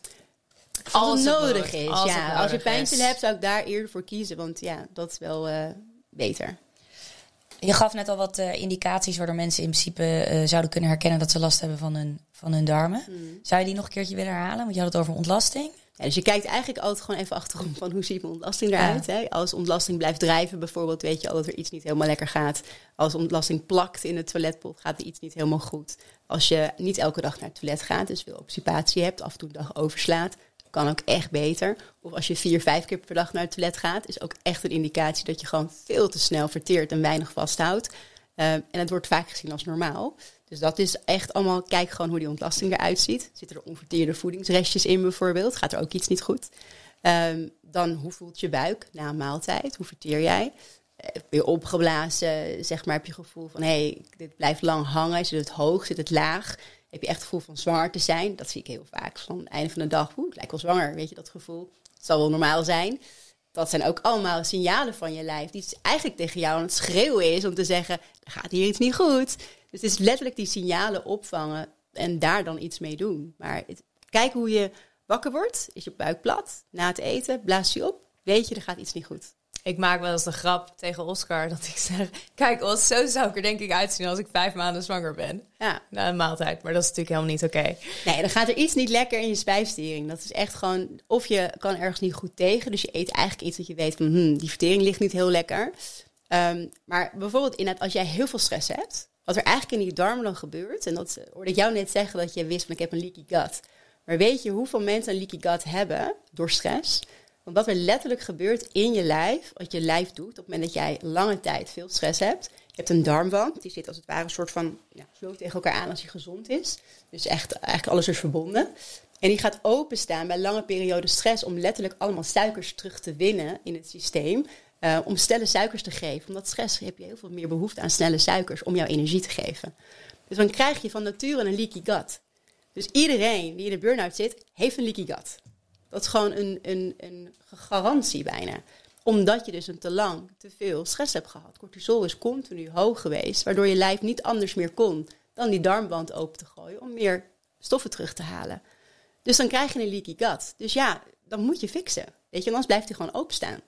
Als, het het nodig is, als ja. als je pijnstiller hebt, zou ik daar eerder voor kiezen. Want ja, dat is wel eh, beter. Je gaf net al wat eh, indicaties waardoor mensen in principe eh, zouden kunnen herkennen dat ze last hebben van hun, van hun darmen. Hmm. Zou je die nog een keertje willen herhalen? Want je had het over ontlasting. Ja, dus je kijkt eigenlijk altijd gewoon even achterom van hoe ziet mijn ontlasting eruit. Hè? Als ontlasting blijft drijven bijvoorbeeld, weet je al dat er iets niet helemaal lekker gaat. Als ontlasting plakt in het toiletpot, gaat er iets niet helemaal goed. Als je niet elke dag naar het toilet gaat, dus veel obstipatie hebt, af en toe een dag overslaat, kan ook echt beter. Of als je vier, vijf keer per dag naar het toilet gaat, is ook echt een indicatie dat je gewoon veel te snel verteert en weinig vasthoudt. Uh, en het wordt vaak gezien als normaal. Dus dat is echt allemaal, kijk gewoon hoe die ontlasting eruit ziet. Zitten er onverteerde voedingsrestjes in bijvoorbeeld? Gaat er ook iets niet goed? Um, dan hoe voelt je buik na een maaltijd? Hoe verteer jij? Ben je opgeblazen? Zeg maar, heb je gevoel van, hé, hey, dit blijft lang hangen. Zit het hoog? Zit het laag? Heb je echt het gevoel van zwanger te zijn? Dat zie ik heel vaak. Van het einde van de dag, oeh, ik lijk wel zwanger. Weet je dat gevoel? Het zal wel normaal zijn. Dat zijn ook allemaal signalen van je lijf. Die eigenlijk tegen jou aan het schreeuwen is om te zeggen, er gaat hier iets niet goed. Dus het is letterlijk die signalen opvangen en daar dan iets mee doen. Maar kijk hoe je wakker wordt. Is je buik plat? Na het eten, blaas je op. Weet je, er gaat iets niet goed. Ik maak wel eens de grap tegen Oscar dat ik zeg: Kijk, Os, zo zou ik er denk ik uitzien als ik vijf maanden zwanger ben. Ja. Na een maaltijd. Maar dat is natuurlijk helemaal niet oké. Nee, dan gaat er iets niet lekker in je spijsvertering. Dat is echt gewoon. Of je kan ergens niet goed tegen. Dus je eet eigenlijk iets dat je weet van: hmm, die vertering ligt niet heel lekker. Um, maar bijvoorbeeld, inderdaad, als jij heel veel stress hebt. Wat er eigenlijk in die darmen dan gebeurt. En dat hoorde ik jou net zeggen dat je wist van: Ik heb een leaky gut. Maar weet je hoeveel mensen een leaky gut hebben door stress? Want wat er letterlijk gebeurt in je lijf, wat je lijf doet op het moment dat jij lange tijd veel stress hebt. Je hebt een darmwand, die zit als het ware een soort van ja, zo tegen elkaar aan als je gezond is. Dus echt, eigenlijk alles is verbonden. En die gaat openstaan bij lange periodes stress om letterlijk allemaal suikers terug te winnen in het systeem. Uh, om snelle suikers te geven. Omdat stress heb je heel veel meer behoefte aan snelle suikers om jouw energie te geven. Dus dan krijg je van nature een leaky gut. Dus iedereen die in de burn-out zit, heeft een leaky gut. Dat is gewoon een, een, een garantie bijna. Omdat je dus een te lang, te veel stress hebt gehad. Cortisol is continu hoog geweest, waardoor je lijf niet anders meer kon dan die darmband open te gooien om meer stoffen terug te halen. Dus dan krijg je een leaky gut. Dus ja, dan moet je fixen. Weet je, anders blijft hij gewoon openstaan.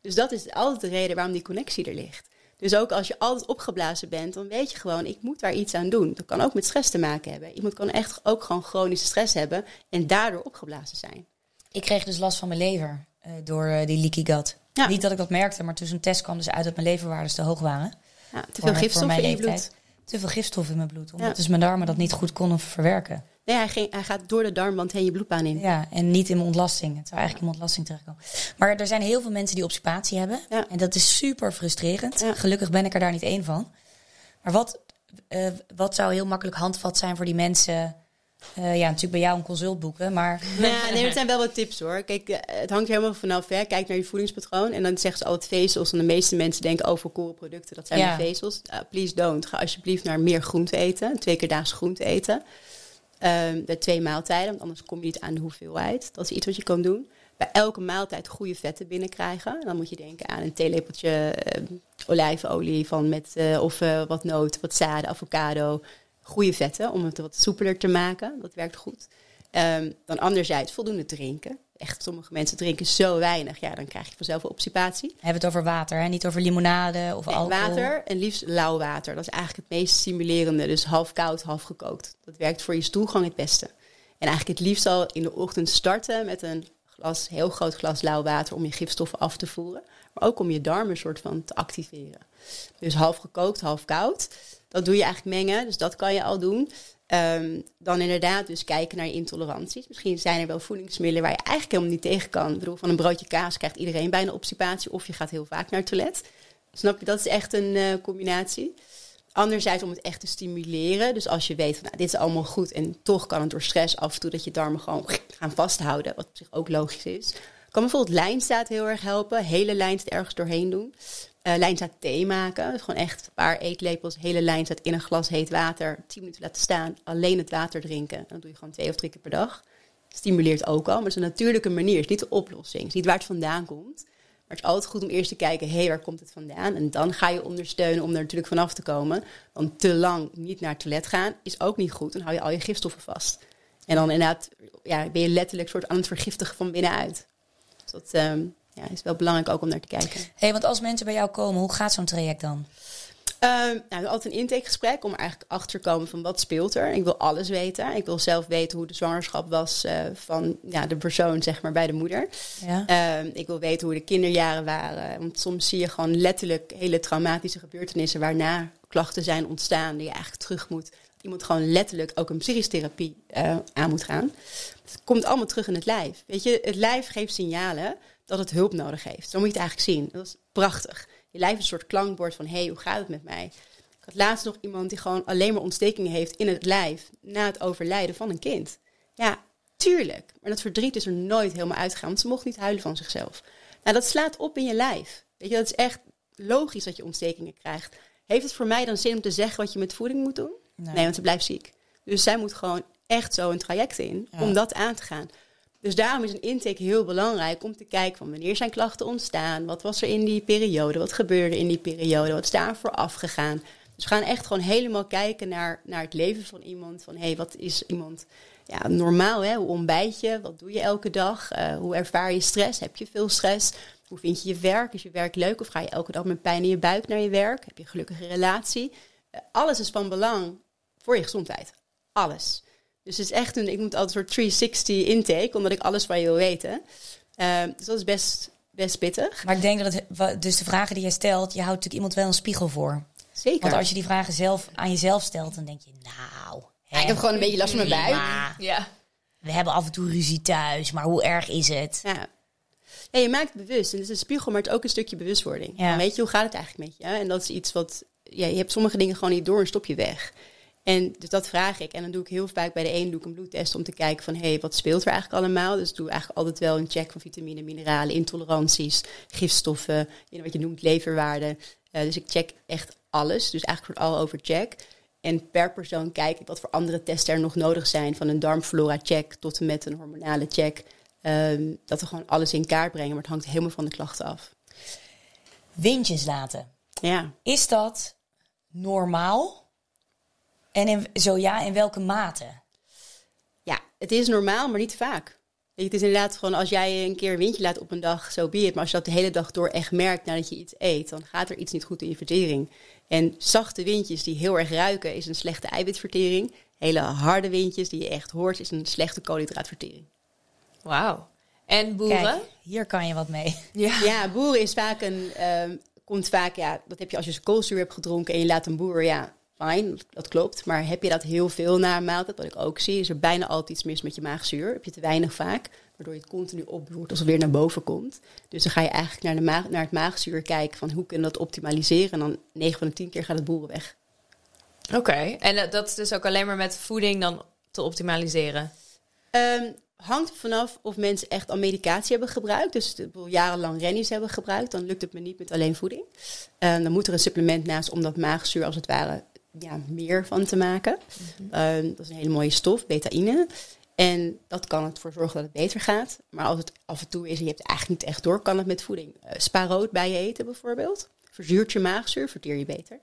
Dus dat is altijd de reden waarom die connectie er ligt. Dus ook als je altijd opgeblazen bent, dan weet je gewoon, ik moet daar iets aan doen. Dat kan ook met stress te maken hebben. Iemand kan echt ook gewoon chronische stress hebben en daardoor opgeblazen zijn. Ik kreeg dus last van mijn lever uh, door uh, die leaky gut. Ja. Niet dat ik dat merkte, maar toen een test kwam dus uit dat mijn leverwaardes te hoog waren. Ja, te veel gifstoffen in je bloed. Te veel gifstoffen in mijn bloed, omdat dus mijn darmen dat niet goed konden verwerken. Nee, hij, ging, hij gaat door de darmband heen je bloedbaan in. Ja, en niet in mijn ontlasting. Het zou eigenlijk in mijn ontlasting terechtkomen. Maar er zijn heel veel mensen die obstipatie hebben. Ja. En dat is super frustrerend. Gelukkig ben ik er daar niet één van. Maar wat, uh, wat zou heel makkelijk handvat zijn voor die mensen ja, natuurlijk bij jou een consult boeken, maar... Nou, nee, er zijn wel wat tips hoor. Kijk, eh, het hangt helemaal vanaf. Hè. Kijk naar je voedingspatroon. En dan zeggen ze altijd vezels. En de meeste mensen denken over koolproducten. Dat zijn ja. vezels. Uh, please don't. Ga alsjeblieft naar meer groente eten. Twee keer daags groente eten. Um, de twee maaltijden, want anders kom je niet aan de hoeveelheid. Dat is iets wat je kan doen. Bij elke maaltijd goede vetten binnenkrijgen. Dan moet je denken aan een theelepeltje uh, olijfolie van met, uh, of wat noot, wat zaden, avocado, goede vetten om het wat soepeler te maken. Dat werkt goed. Um, dan anderzijds voldoende drinken. Echt, sommige mensen drinken zo weinig. Ja, dan krijg je vanzelf een obstipatie. We hebben het over water, hè? niet over limonade of nee, alcohol. Water en liefst lauw water. Dat is eigenlijk het meest stimulerende. Dus half koud, half gekookt. Dat werkt voor je stoelgang het beste. En eigenlijk het liefst al in de ochtend starten met een glas, heel groot glas lauw water om je gifstoffen af te voeren. Maar ook om je darmen soort van te activeren. Dus half gekookt, half koud. Dat doe je eigenlijk mengen, dus dat kan je al doen. Um, dan inderdaad dus kijken naar je intoleranties. Misschien zijn er wel voedingsmiddelen waar je eigenlijk helemaal niet tegen kan. Ik bedoel, van een broodje kaas krijgt iedereen bijna obstipatie. Of je gaat heel vaak naar het toilet. Snap je? Dat is echt een uh, combinatie. Anderzijds om het echt te stimuleren. Dus als je weet van nou, dit is allemaal goed en toch kan het door stress af en toe dat je darmen gewoon gaan vasthouden. Wat op zich ook logisch is. Kan bijvoorbeeld lijnstaat heel erg helpen. Hele lijnstaat ergens doorheen doen. Uh, lijnzaad thee maken. Dus gewoon echt een paar eetlepels hele lijnzaad in een glas heet water. 10 minuten laten staan. Alleen het water drinken. En dan doe je gewoon twee of drie keer per dag. Stimuleert ook al. Maar het is een natuurlijke manier. Het is niet de oplossing. Het is niet waar het vandaan komt. Maar het is altijd goed om eerst te kijken, hé, hey, waar komt het vandaan? En dan ga je ondersteunen om er natuurlijk vanaf te komen. Want te lang niet naar het toilet gaan is ook niet goed. Dan hou je al je gifstoffen vast. En dan inderdaad ja, ben je letterlijk soort aan het vergiftigen van binnenuit. Dus dat, um, ja, is wel belangrijk ook om naar te kijken. hey, want als mensen bij jou komen, hoe gaat zo'n traject dan? Um, nou, altijd een intakegesprek om eigenlijk achter te komen van wat speelt er. Ik wil alles weten. Ik wil zelf weten hoe de zwangerschap was uh, van ja, de persoon zeg maar bij de moeder. Ja. Um, ik wil weten hoe de kinderjaren waren. Want soms zie je gewoon letterlijk hele traumatische gebeurtenissen waarna klachten zijn ontstaan die je eigenlijk terug moet iemand gewoon letterlijk ook een psychische therapie eh, aan moet gaan. Het komt allemaal terug in het lijf. Weet je, het lijf geeft signalen dat het hulp nodig heeft. Zo moet je het eigenlijk zien. Dat is prachtig. Je lijf is een soort klankbord van, hé, hey, hoe gaat het met mij? Ik had laatst nog iemand die gewoon alleen maar ontstekingen heeft in het lijf na het overlijden van een kind. Ja, tuurlijk. Maar dat verdriet is er nooit helemaal uitgegaan, want ze mocht niet huilen van zichzelf. Nou, dat slaat op in je lijf. Weet je, dat is echt logisch dat je ontstekingen krijgt. Heeft het voor mij dan zin om te zeggen wat je met voeding moet doen? Nee, want ze blijft ziek. Dus zij moet gewoon echt zo een traject in om dat aan te gaan. Dus daarom is een intake heel belangrijk om te kijken van wanneer zijn klachten ontstaan, wat was er in die periode, wat gebeurde in die periode, wat is daar vooraf gegaan. Dus we gaan echt gewoon helemaal kijken naar, naar het leven van iemand. Van hé, hey, wat is iemand ja, normaal? Hè? Hoe ontbijt je? Wat doe je elke dag? Uh, hoe ervaar je stress? Heb je veel stress? Hoe vind je je werk? Is je werk leuk of ga je elke dag met pijn in je buik naar je werk? Heb je een gelukkige relatie? Uh, alles is van belang voor je gezondheid. Alles. Dus het is echt een, ik moet altijd een soort 360 intake, omdat ik alles van je wil weten. Uh, dus dat is best, best pittig. Maar ik denk dat het, dus de vragen die je stelt, je houdt natuurlijk iemand wel een spiegel voor. Zeker. Want als je die vragen zelf aan jezelf stelt, dan denk je, nou. Hè, ik heb gewoon een beetje last van mijn buik. Ja. We hebben af en toe ruzie thuis, maar hoe erg is het? Ja. Ja, je maakt het bewust. En het is een spiegel, maar het is ook een stukje bewustwording. Ja. Weet je, hoe gaat het eigenlijk met je? En dat is iets wat... Ja, je hebt sommige dingen gewoon niet door en stop je weg. En dus dat vraag ik. En dan doe ik heel vaak bij de een doe ik een bloedtest om te kijken van... hé, hey, wat speelt er eigenlijk allemaal? Dus ik doe eigenlijk altijd wel een check van vitamine, mineralen, intoleranties, gifstoffen... wat je noemt leverwaarden. Uh, dus ik check echt alles. Dus eigenlijk wordt al over check. En per persoon kijk ik wat voor andere testen er nog nodig zijn. Van een darmflora-check tot en met een hormonale check. Um, dat we gewoon alles in kaart brengen. Maar het hangt helemaal van de klachten af. Windjes laten. Ja. Is dat normaal? En in, zo ja, in welke mate? Ja, het is normaal, maar niet vaak. Het is inderdaad gewoon als jij een keer een windje laat op een dag, zo so be it. Maar als je dat de hele dag door echt merkt nadat je iets eet, dan gaat er iets niet goed in je vertering. En zachte windjes die heel erg ruiken, is een slechte eiwitvertering. Hele harde windjes die je echt hoort, is een slechte koolhydraatvertering. Wauw. En boeren? Kijk, hier kan je wat mee. Ja, ja boeren is vaak een, um, komt vaak, ja, dat heb je als je koolzuur hebt gedronken en je laat een boer, ja, fijn, dat klopt. Maar heb je dat heel veel na een maaltijd, wat ik ook zie, is er bijna altijd iets mis met je maagzuur. Heb je te weinig vaak, waardoor je het continu opboert als het weer naar boven komt. Dus dan ga je eigenlijk naar, de maag, naar het maagzuur kijken van hoe kunnen we dat optimaliseren. En dan 9 van de 10 keer gaat het boeren weg. Oké, okay. en dat is dus ook alleen maar met voeding dan te optimaliseren? Um, hangt vanaf of mensen echt al medicatie hebben gebruikt. Dus jarenlang rennies hebben gebruikt. Dan lukt het me niet met alleen voeding. Um, dan moet er een supplement naast om dat maagzuur als het ware ja, meer van te maken. Mm -hmm. um, dat is een hele mooie stof, betaïne. En dat kan ervoor zorgen dat het beter gaat. Maar als het af en toe is en je hebt het eigenlijk niet echt door, kan het met voeding. Uh, spa rood bij je eten bijvoorbeeld. Verzuurt je maagzuur, verteer je beter.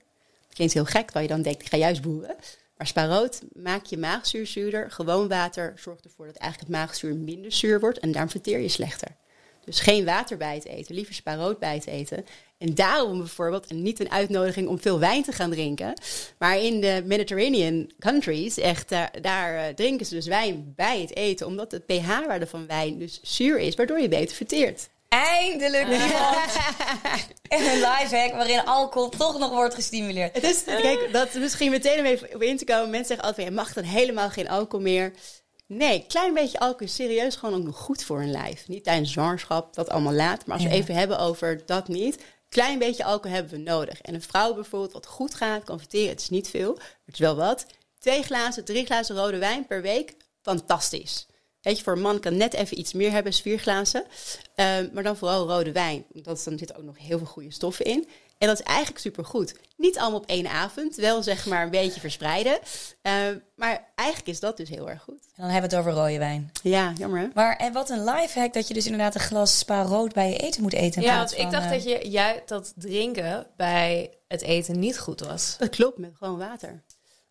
Klinkt heel gek, terwijl je dan denkt, ik ga juist boeren. Maar spa rood maak je maagzuur zuurder. Gewoon water zorgt ervoor dat eigenlijk het maagzuur minder zuur wordt. En daarom verteer je slechter. Dus geen water bij het eten, liever spa rood bij het eten. En daarom bijvoorbeeld, en niet een uitnodiging om veel wijn te gaan drinken. Maar in de Mediterranean countries, echt, daar, daar uh, drinken ze dus wijn bij het eten. Omdat het pH-waarde van wijn dus zuur is, waardoor je beter verteert. Eindelijk iemand. en een lifehack waarin alcohol toch nog wordt gestimuleerd. Is, kijk, dat misschien meteen om even op in te komen. Mensen zeggen altijd, je mag dan helemaal geen alcohol meer. Nee, klein beetje alcohol is serieus gewoon ook nog goed voor een lijf. Niet tijdens zwangerschap, dat allemaal laat. Maar als we ja. even hebben over dat niet. Klein beetje alcohol hebben we nodig. En een vrouw bijvoorbeeld wat goed gaat, kan verteren. Het is niet veel, maar het is wel wat. Twee glazen, drie glazen rode wijn per week. Fantastisch. Weet je, voor een man kan net even iets meer hebben, is vier glazen. Uh, maar dan vooral rode wijn. Want dan zitten ook nog heel veel goede stoffen in. En dat is eigenlijk supergoed. Niet allemaal op één avond, wel zeg maar een beetje verspreiden. Uh, maar eigenlijk is dat dus heel erg goed. En dan hebben we het over rode wijn. Ja, jammer hè? Maar en wat een lifehack dat je dus inderdaad een glas spa rood bij je eten moet eten. Ja, want ik dacht uh... dat je juist dat drinken bij het eten niet goed was. Dat klopt, met gewoon water.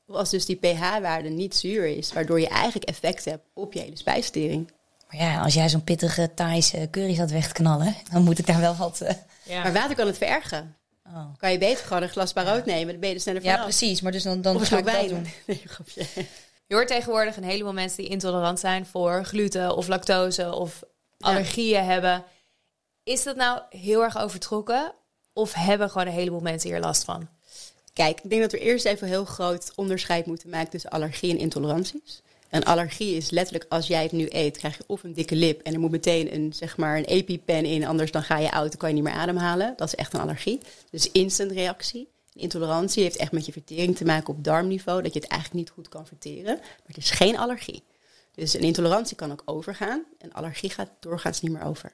Of als dus die pH-waarde niet zuur is, waardoor je eigenlijk effect hebt op je hele spijsvertering. Maar ja, als jij zo'n pittige Thaise curry gaat wegknallen, dan moet ik daar wel wat... Uh... Ja. Maar water kan het verergen. Oh. Kan je beter gewoon een glas rood nemen, dan ben je er sneller vanaf. Ja, precies. Maar dus dan, dan ga ik wijn. dat doen. Nee, grapje. Je hoort tegenwoordig een heleboel mensen die intolerant zijn voor gluten of lactose of allergieën hebben. Is dat nou heel erg overtrokken? Of hebben gewoon een heleboel mensen hier last van? Kijk, ik denk dat we eerst even een heel groot onderscheid moeten maken tussen allergie en intoleranties. Een allergie is letterlijk als jij het nu eet, krijg je of een dikke lip en er moet meteen een, zeg maar, een EpiPen in, anders dan ga je oud, kan je niet meer ademhalen. Dat is echt een allergie. Dus instant reactie. Intolerantie heeft echt met je vertering te maken op darmniveau, dat je het eigenlijk niet goed kan verteren. Maar het is geen allergie. Dus een intolerantie kan ook overgaan. Een allergie gaat doorgaans niet meer over.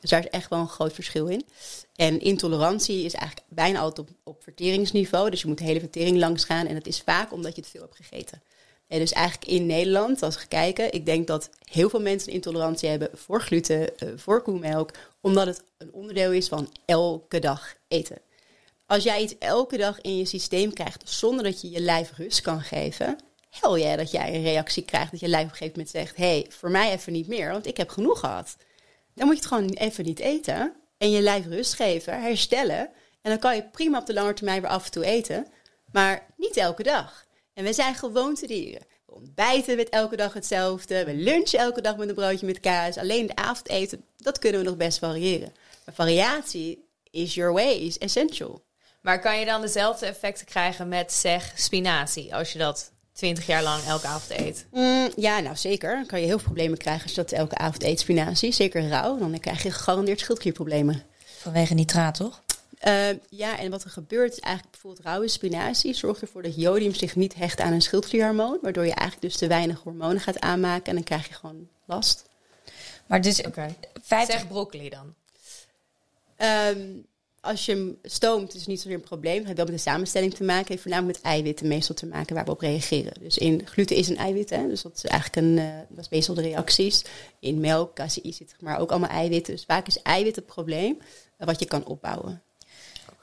Dus daar is echt wel een groot verschil in. En intolerantie is eigenlijk bijna altijd op, verteringsniveau. Dus je moet de hele vertering langs gaan. En dat is vaak omdat je het veel hebt gegeten. En dus eigenlijk in Nederland, als we kijken, ik denk dat heel veel mensen intolerantie hebben voor gluten, uh, voor koemelk, omdat het een onderdeel is van elke dag eten. Als jij iets elke dag in je systeem krijgt zonder dat je je lijf rust kan geven, hel jij dat jij een reactie krijgt dat je lijf op een gegeven moment zegt: hé, hey, voor mij even niet meer, want ik heb genoeg gehad. Dan moet je het gewoon even niet eten en je lijf rust geven, herstellen. En dan kan je prima op de lange termijn weer af en toe eten, maar niet elke dag. En we zijn gewoontedieren. We ontbijten met elke dag hetzelfde. We lunchen elke dag met een broodje met kaas. Alleen de avondeten, dat kunnen we nog best variëren. Maar variatie is your way, is essential. Maar kan je dan dezelfde effecten krijgen met zeg spinazie, als je dat 20 jaar lang elke avond eet? Mm, ja, nou zeker. Dan kan je heel veel problemen krijgen als je dat elke avond eet, spinazie. Zeker rauw. Dan krijg je gegarandeerd schildklierproblemen. Vanwege nitraat, toch? Uh, ja, en wat er gebeurt is eigenlijk bijvoorbeeld rauwe spinazie zorgt ervoor dat jodium zich niet hecht aan een schildklierhormoon, waardoor je eigenlijk dus te weinig hormonen gaat aanmaken en dan krijg je gewoon last. Maar dus Oké. 50 Zeg broccoli dan. Um, als je hem stoomt, is het niet zozeer een probleem. Het heeft wel met de samenstelling te maken. Het heeft voornamelijk met eiwitten meestal te maken waar we op reageren. Dus in gluten is een eiwit, hè? dus dat is eigenlijk een, uh, dat is meestal de reacties. In melk, caseïn zit maar ook allemaal eiwitten. Dus vaak is eiwit het probleem uh, wat je kan opbouwen.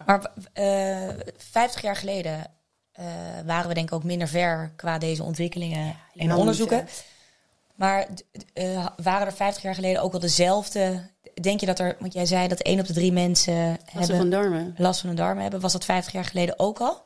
Maar uh, 50 jaar geleden uh, waren we denk ik ook minder ver qua deze ontwikkelingen en onderzoeken. Maar waren er 50 jaar geleden ook wel dezelfde... Denk je dat er, want jij zei dat één op de drie mensen Lasten hebben van darmen. last van hun darmen hebben. Was dat 50 jaar geleden ook al?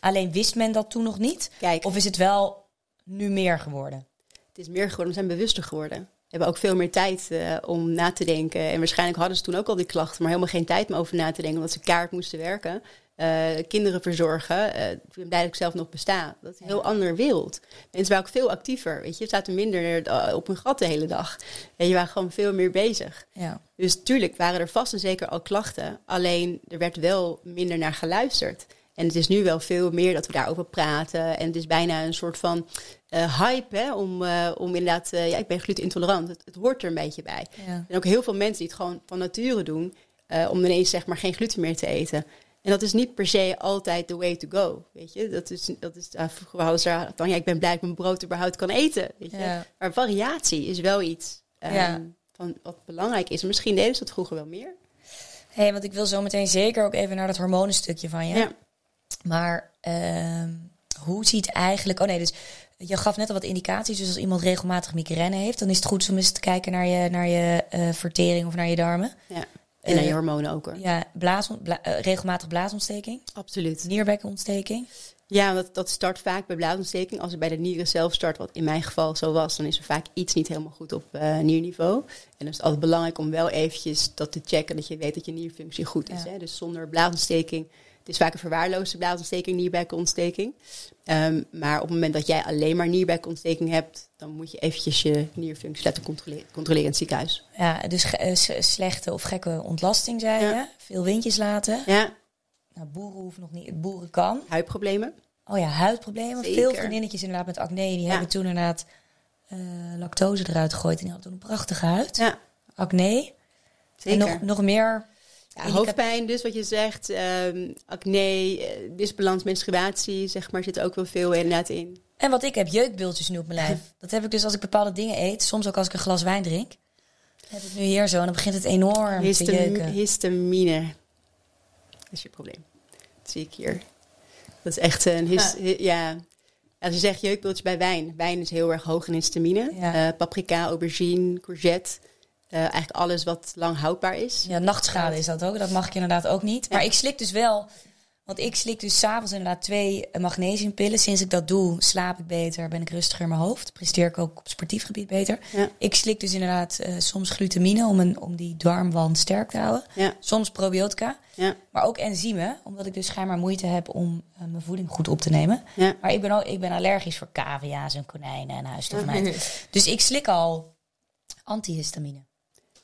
Alleen wist men dat toen nog niet? Kijk, Of is het wel nu meer geworden? het is meer geworden, we zijn bewuster geworden. We hebben ook veel meer tijd uh, om na te denken. En waarschijnlijk hadden ze toen ook al die klachten, maar helemaal geen tijd meer over na te denken, omdat ze kaart moesten werken. Uh, kinderen verzorgen, uh, ik ben blij dat ik zelf nog besta. Dat is een heel ander wereld. Mensen waren ook veel actiever, weet je. Zaten minder uh, op hun gat de hele dag. En je waren gewoon veel meer bezig. Ja. Dus tuurlijk waren er vast en zeker al klachten. Alleen er werd wel minder naar geluisterd. En het is nu wel veel meer dat we daarover praten. En het is bijna een soort van uh, hype hè, om, uh, om inderdaad... Uh, ja, ik ben glutenintolerant. Het, het hoort er een beetje bij. Ja. En ook heel veel mensen die het gewoon van nature doen... om ineens zeg maar geen gluten meer te eten. En dat is niet per se altijd the way to go, weet je. Dat is, dat is uh, vroeger hadden ze van, ja, ik ben blij dat ik mijn brood überhaupt kan eten, weet je. Ja. Maar variatie is wel iets um, Ja. van wat belangrijk is. Misschien deden ze dat vroeger wel meer. Hé, hey, want ik wil zo meteen zeker ook even naar dat hormonenstukje van je. Ja. Maar ehm, hoe ziet eigenlijk... Oh nee, dus je gaf net al wat indicaties. Dus als iemand regelmatig migraine heeft... dan is het goed om eens te kijken naar je, naar je eh, vertering of naar je darmen. Ja. En naar je Eh, hormonen ook hoor. Ja, blaas, bla, eh, regelmatig blaasontsteking, Absoluut. nierbekkenontsteking. Ja, dat, dat start vaak bij blaasontsteking. Als het bij de nieren zelf start, wat in mijn geval zo was, dan is er vaak iets niet helemaal goed op uh, nierniveau. En dan is het altijd belangrijk om wel eventjes dat te checken, dat je weet dat je nierfunctie goed is. Ja. Hè? Dus zonder blaasontsteking, het is vaak een verwaarloosde blaasontsteking, nierbekkenontsteking. Um, maar op het moment dat jij alleen maar nierbekkenontsteking hebt, dan moet je eventjes je nierfunctie laten controleren, controleren in het ziekenhuis. Ja, dus eh, slechte of gekke ontlasting, zei je. Ja. Veel windjes laten. Ja, Nou, boeren hoeven nog niet, boeren kan. huidproblemen. Oh ja, huidproblemen. Zeker. Veel vriendinnetjes inderdaad met acne. Die Ja. hebben toen inderdaad eh, lactose eruit gegooid. En die hadden toen een prachtige huid. Ja, Acne. zeker. En nog, nog meer. Ja, hoofdpijn, dus wat je zegt, um, acne, eh, disbalans, menstruatie, zeg maar, zit ook wel veel inderdaad in. En wat ik heb, jeukbultjes nu op mijn lijf. Dat heb ik dus als ik bepaalde dingen eet. Soms ook als ik een glas wijn drink. Heb ik nu hier zo. En dan begint het enorm te Histam jeuken. histamine. Dat is je probleem. Dat zie ik hier. Dat is echt een... His, hi- ja. Als je zegt jeukbultje bij wijn. Wijn is heel erg hoog in histamine. Ja. Uh, paprika, aubergine, courgette. Uh, eigenlijk alles wat lang houdbaar is. Ja, nachtschade is dat ook. Dat mag ik inderdaad ook niet. Maar Ja. ik slik dus wel... Want ik slik dus s'avonds inderdaad twee magnesiumpillen. Sinds ik dat doe, slaap ik beter, ben ik rustiger in mijn hoofd. Presteer ik ook op sportief gebied beter. Ja. Ik slik dus inderdaad eh, soms glutamine om, een, om die darmwand sterk te houden. Ja. Soms probiotica. Ja. Maar ook enzymen, omdat ik dus schijnbaar moeite heb om eh, mijn voeding goed op te nemen. Maar ik ben, ook, ik ben allergisch voor cavia's en konijnen en huisstofmijt. dus ik slik al antihistamine.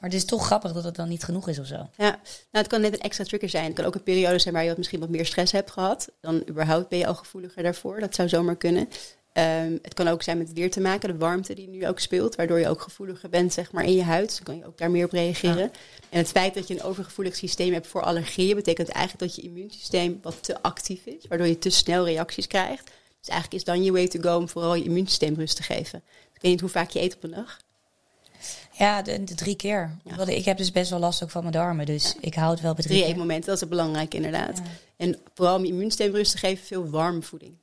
Maar het is toch grappig dat het dan niet genoeg is of zo. Ja, nou, het kan net een extra trigger zijn. Het kan ook een periode zijn waar je wat, misschien wat meer stress hebt gehad. Dan überhaupt ben je al gevoeliger daarvoor. Dat zou zomaar kunnen. Ehm, het kan ook zijn met het weer te maken, de warmte die nu ook speelt, waardoor je ook gevoeliger bent zeg maar, in je huid. Dus dan kan je ook daar meer op reageren. En het feit dat je een overgevoelig systeem hebt voor allergieën, betekent eigenlijk dat je immuunsysteem wat te actief is, waardoor je te snel reacties krijgt. Dus eigenlijk is dan je way to go om vooral je immuunsysteem rust te geven. Ik weet niet hoe vaak je eet op een dag. Ja, de, de drie keer. Ja. Omdat ik heb dus best wel last ook van mijn darmen. Dus ik hou het wel bij drie, Drie keer. eetmomenten, dat is belangrijk inderdaad. Ja. En vooral om je immuunsysteem rust te geven, veel warme voeding.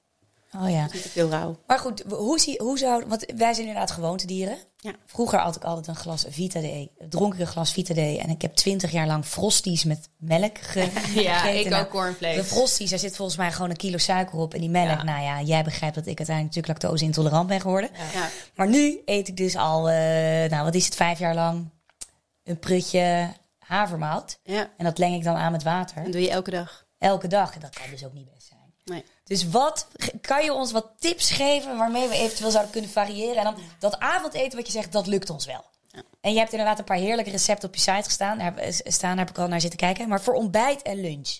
Oh ja. Veel rauw. Maar goed, hoe, zie, hoe zou... Want wij zijn inderdaad gewoontedieren. Ja. Vroeger had ik altijd een glas Vita D. Dronk ik een glas Vita D. En ik heb twintig jaar lang Frosties met melk ge Ja, gegeten. ik Nou, ook cornflakes. De Frosties, daar zit volgens mij gewoon een kilo suiker op. En die melk, Ja. nou ja, jij begrijpt dat ik uiteindelijk natuurlijk lactose intolerant ben geworden. Ja. Maar nu eet ik dus al, eh, nou wat is het, vijf jaar lang een prutje havermout. ja, En dat leng ik dan aan met water. dat doe je elke dag. Elke dag. En dat kan dus ook niet best. Nee. Dus wat kan je ons wat tips geven waarmee we eventueel zouden kunnen variëren? En dan dat avondeten wat je zegt, dat lukt ons wel. En je hebt inderdaad een paar heerlijke recepten op je site gestaan. Daar heb, staan, daar heb ik al naar zitten kijken. Maar voor ontbijt en lunch.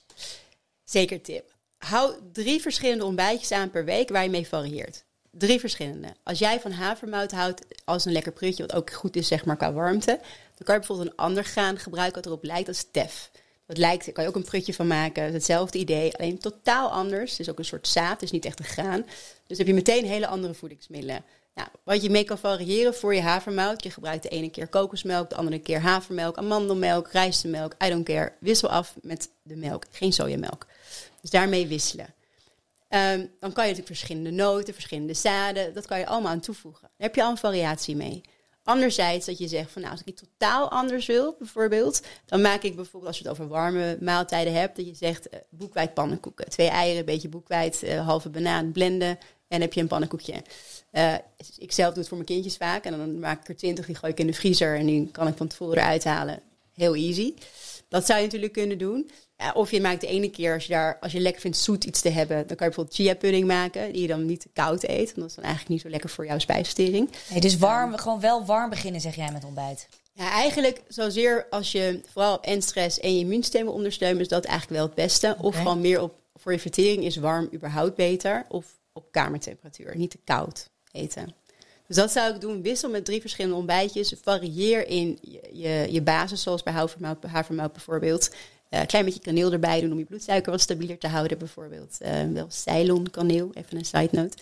Zeker tip. Hou drie verschillende ontbijtjes aan per week waar je mee varieert. Drie verschillende. Als jij van havermout houdt als een lekker prutje, wat ook goed is zeg maar qua warmte, dan kan je bijvoorbeeld een ander graan gebruiken wat erop lijkt als tef. Dat lijkt, daar kan je ook een prutje van maken. Hetzelfde idee, alleen totaal anders. Het is ook een soort zaad, het is niet echt een graan. Dus heb je meteen hele andere voedingsmiddelen. Nou, wat je mee kan variëren voor je havermout. Je gebruikt de ene keer kokosmelk, de andere keer havermelk, amandelmelk, rijstemelk. I don't care. Wissel af met de melk, geen sojamelk. Dus daarmee wisselen. Ehm, dan kan je natuurlijk verschillende noten, verschillende zaden, dat kan je allemaal aan toevoegen. Daar heb je al een variatie mee. Anderzijds dat je zegt van nou, als ik iets totaal anders wil, bijvoorbeeld, dan maak ik bijvoorbeeld als je het over warme maaltijden hebt, dat je zegt eh, boekweit pannenkoeken. Twee eieren, een beetje boekweit, eh, halve banaan, blenden en heb je een pannenkoekje. Eh, ik zelf doe het voor mijn kindjes vaak en dan maak ik er twintig, die gooi ik in de vriezer en die kan ik van tevoren eruit halen. Heel easy. Dat zou je natuurlijk kunnen doen. Ja, of je maakt de ene keer, als je, daar, als je lekker vindt zoet iets te hebben, dan kan je bijvoorbeeld chia pudding maken, die je dan niet te koud eet. Want dat is dan eigenlijk niet zo lekker voor jouw spijsvertering. Nee, dus warm, gewoon wel warm beginnen, zeg jij met ontbijt. Ja, eigenlijk zozeer als je vooral en stress en je immuunsysteem wil ondersteunen, is dat eigenlijk wel het beste. Of gewoon meer op, voor je vertering is warm überhaupt beter. Of op kamertemperatuur, niet te koud eten. Dus dat zou ik doen. Wissel met drie verschillende ontbijtjes. Varieer in je, je, je basis, zoals bij havermout, havermout bijvoorbeeld. Eh, Een klein beetje kaneel erbij doen om je bloedsuiker wat stabieler te houden bijvoorbeeld. Eh, wel Ceylon kaneel, even een side note.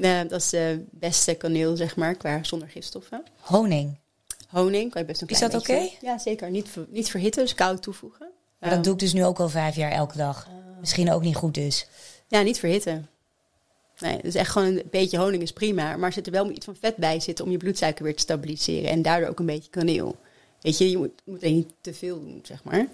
Eh, dat is het beste kaneel, zeg maar, qua zonder gifstoffen. Honing. Honing kan je best een Is klein dat beetje- oké? Ja, zeker. Niet, niet verhitten, dus koud toevoegen. Maar dat doe ik dus nu ook al vijf jaar elke dag. Misschien ook niet goed dus. Ja, niet verhitten. Nee, dus echt gewoon een beetje honing is prima. Maar er zit er wel iets van vet bij zitten om je bloedsuiker weer te stabiliseren. En daardoor ook een beetje kaneel. Weet je, je moet, moet er niet te veel doen, zeg maar.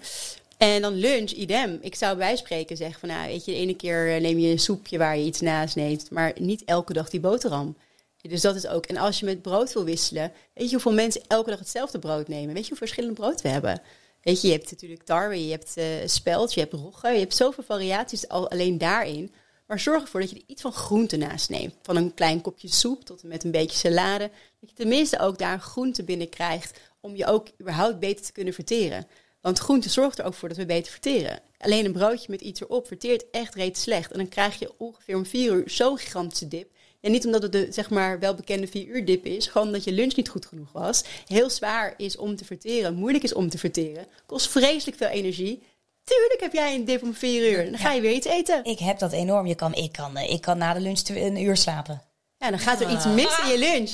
En dan lunch, idem. Ik zou bij spreken zeggen van, nou, weet je, de ene keer eh, neem je een soepje waar je iets naast neemt. Maar niet elke dag die boterham. Dus dat is ook. En als je met brood wil wisselen, weet je hoeveel mensen elke dag hetzelfde brood nemen? Weet je hoeveel verschillende brood we hebben? Weet je, je hebt natuurlijk tarwe, je hebt eh spelt, je hebt rogge. Je hebt zoveel variaties al alleen daarin. Maar zorg ervoor dat je er iets van groente naast neemt. Van een klein kopje soep tot en met een beetje salade. Dat je tenminste ook daar groente binnen krijgt. Om je ook überhaupt beter te kunnen verteren. Want groente zorgt er ook voor dat we beter verteren. Alleen een broodje met iets erop verteert echt reeds slecht. En dan krijg je ongeveer om vier uur zo'n gigantische dip. En niet omdat het de zeg maar welbekende vier uur dip is. Gewoon omdat je lunch niet goed genoeg was. Heel zwaar is om te verteren. Moeilijk is om te verteren. Kost vreselijk veel energie. Tuurlijk heb jij een dip om vier uur. Dan ga je weer iets eten. Ik heb dat enorm. Je kan, ik, kan, eh, ik kan na de lunch een uur slapen. Ja, dan gaat er iets mis in je lunch.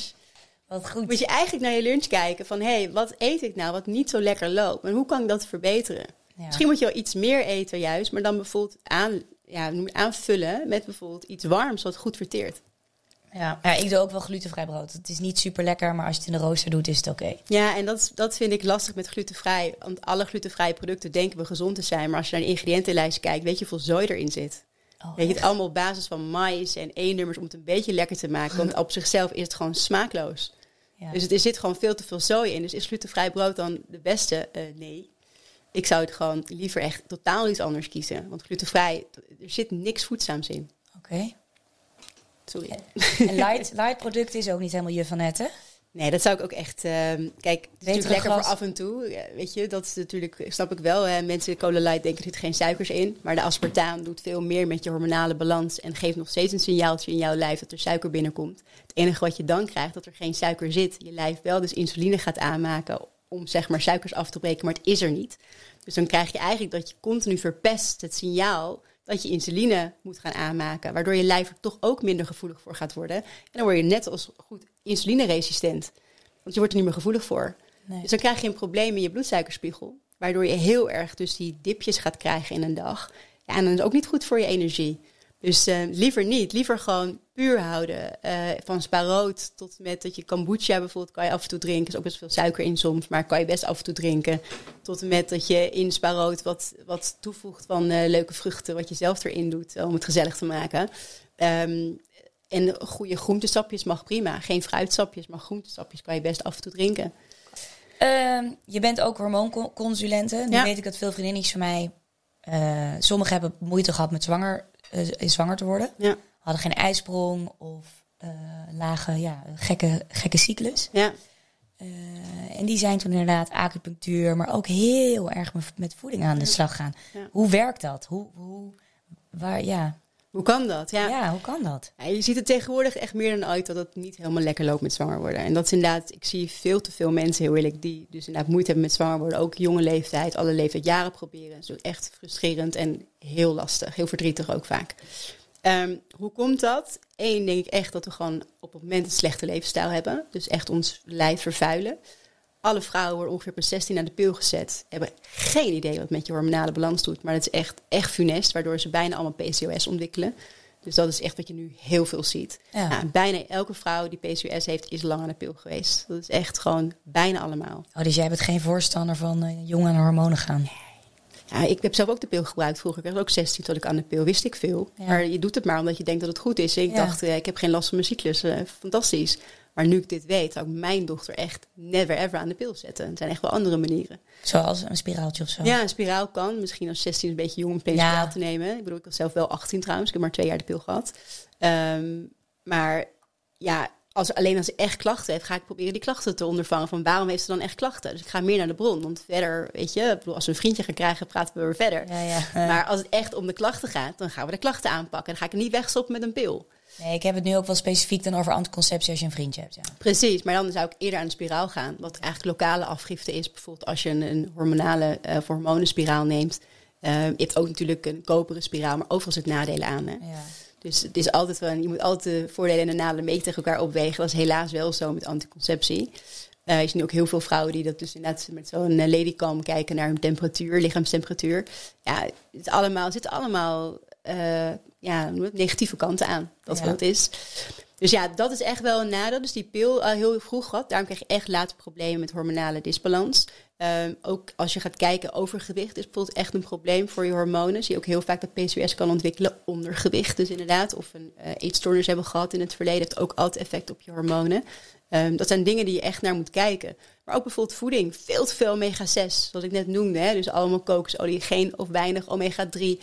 Wat goed. Moet je eigenlijk naar je lunch kijken van... hé, hey, wat eet ik nou wat niet zo lekker loopt? En hoe kan ik dat verbeteren? Ja. Misschien moet je wel iets meer eten juist... maar dan bijvoorbeeld aan, ja, aanvullen met bijvoorbeeld iets warms wat goed verteert. Ja. ja, ik doe ook wel glutenvrij brood. Het is niet super lekker, maar als je het in de rooster doet, is het oké. Ja, en dat, dat vind ik lastig met glutenvrij. Want alle glutenvrije producten denken we gezond te zijn. Maar als je naar de ingrediëntenlijst kijkt, weet je hoeveel zooi erin zit. Oh, weet je, echt? het allemaal op basis van mais en E-nummers om het een beetje lekker te maken. Want op zichzelf is het gewoon smaakloos. Ja. Dus het, er zit gewoon veel te veel zooi in. Dus is glutenvrij brood dan de beste? Eh, nee. Ik zou het gewoon liever echt totaal iets anders kiezen. Want glutenvrij, er zit niks voedzaams in. Oké. Sorry. En light, light product is ook niet helemaal je van het, hè? Nee, dat zou ik ook echt. ehm, kijk, het is natuurlijk lekker voor af en toe. Ja, weet je, dat is natuurlijk, snap ik wel. Hè. Mensen cola light denken er zit geen suikers in. Maar de aspartaan doet veel meer met je hormonale balans. En geeft nog steeds een signaaltje in jouw lijf dat er suiker binnenkomt. Het enige wat je dan krijgt, dat er geen suiker zit. Je lijf wel dus insuline gaat aanmaken om zeg maar suikers af te breken, maar het is er niet. Dus dan krijg je eigenlijk dat je continu verpest het signaal dat je insuline moet gaan aanmaken. Waardoor je lijf er toch ook minder gevoelig voor gaat worden. En dan word je net als goed insulineresistent. Want je wordt er niet meer gevoelig voor. Nee. Dus dan krijg je een probleem in je bloedsuikerspiegel. Waardoor je heel erg dus die dipjes gaat krijgen in een dag. Ja, en dan is het ook niet goed voor je energie. Dus eh, liever niet. Liever gewoon puur houden. Eh, van sparoot tot met dat je kombucha bijvoorbeeld kan je af en toe drinken. Er is ook best veel suiker in soms, maar kan je best af en toe drinken. Tot en met dat je in sparoot wat, wat toevoegt van eh, leuke vruchten. Wat je zelf erin doet om het gezellig te maken. Ehm, en goede groentesapjes mag prima. Geen fruitsapjes, maar groentesapjes kan je best af en toe drinken. Ehm, je bent ook hormoonconsulente. Nu Ja. weet ik dat veel vriendinnetjes van mij... eh sommigen hebben moeite gehad met zwanger, eh, zwanger te worden. Ja, Hadden geen ijsprong of eh, lage, ja, gekke, gekke cyclus. ja. En die zijn toen inderdaad acupunctuur, maar ook heel erg met, voeding aan de slag gaan. Hoe werkt dat? Hoe, hoe, waar, ja. Hoe kan dat? Ja. Ja. hoe kan dat? Ja, je ziet het tegenwoordig echt meer dan ooit dat het niet helemaal lekker loopt met zwanger worden. En dat is inderdaad, ik zie veel te veel mensen, heel eerlijk, die dus inderdaad moeite hebben met zwanger worden. Ook jonge leeftijd, alle leeftijd jaren proberen. Dat is echt frustrerend en heel lastig, heel verdrietig ook vaak. Ehm, hoe komt dat? Eén, denk ik echt dat we gewoon op het moment een slechte levensstijl hebben. Dus echt ons lijf vervuilen. Alle vrouwen worden ongeveer per 16 aan de pil gezet. Hebben geen idee wat het met je hormonale balans doet. Maar dat is echt, echt funest, waardoor ze bijna allemaal PCOS ontwikkelen. Dus dat is echt wat je nu heel veel ziet. Ja. Nou, bijna elke vrouw die PCOS heeft, is lang aan de pil geweest. Dat is echt gewoon bijna allemaal. Oh, dus jij bent geen voorstander van eh, jong aan de hormonen gaan? Ja, ik heb zelf ook de pil gebruikt vroeger. Ik was ook 16 tot ik aan de pil wist ik veel. Ja. Maar je doet het maar omdat je denkt dat het goed is. En ik Ja. dacht, eh, ik heb geen last van mijn cyclus. eh, fantastisch. Maar nu ik dit weet, zou ik mijn dochter echt never ever aan de pil zetten. Er zijn echt wel andere manieren. Zoals een spiraaltje of zo? Ja, een spiraal kan. Misschien als 16 een beetje jong om een Ja. spiraal te nemen. Ik bedoel, ik was zelf wel 18 trouwens. Ik heb maar twee jaar de pil gehad. Ehm, maar ja, als, alleen als ze echt klachten heeft, ga ik proberen die klachten te ondervangen. Van waarom heeft ze dan echt klachten? Dus ik ga meer naar de bron. Want verder, weet je, bedoel, als we een vriendje gaan krijgen, praten we weer verder. Ja, ja. Maar als het echt om de klachten gaat, dan gaan we de klachten aanpakken. Dan ga ik niet wegstoppen met een pil. Nee, ik heb het nu ook wel specifiek dan over anticonceptie als je een vriendje hebt. Ja. Precies, maar dan zou ik eerder aan de spiraal gaan. Wat eigenlijk lokale afgifte is. Bijvoorbeeld als je een, een hormonale eh voor hormonenspiraal neemt. Eh, je hebt ook natuurlijk een koperen spiraal, maar overal zit nadelen aan. Hè? Ja. Dus het is altijd wel, je moet altijd de voordelen en de nadelen mee tegen elkaar opwegen. Dat is helaas wel zo met anticonceptie. Eh je ziet nu ook heel veel vrouwen die dat dus inderdaad met zo'n ladycam kijken naar hun temperatuur, lichaamstemperatuur. Ja, het allemaal, het zitten allemaal eh, ja, negatieve kanten aan. Dat Ja. wat is. Dus ja, dat is echt wel een nadeel. Dus die pil al heel vroeg gehad. Daarom krijg je echt later problemen met hormonale disbalans. Ehm, ook als je gaat kijken, overgewicht is bijvoorbeeld echt een probleem voor je hormonen. Zie je ook heel vaak dat PCOS kan ontwikkelen. Ondergewicht dus inderdaad. Of een eh, eetstoornis hebben gehad in het verleden. Heeft ook altijd effect op je hormonen. Ehm, dat zijn dingen die je echt naar moet kijken. Maar ook bijvoorbeeld voeding. Veel te veel omega-6, zoals ik net noemde. Hè? Dus allemaal kokosolie, geen of weinig omega-3.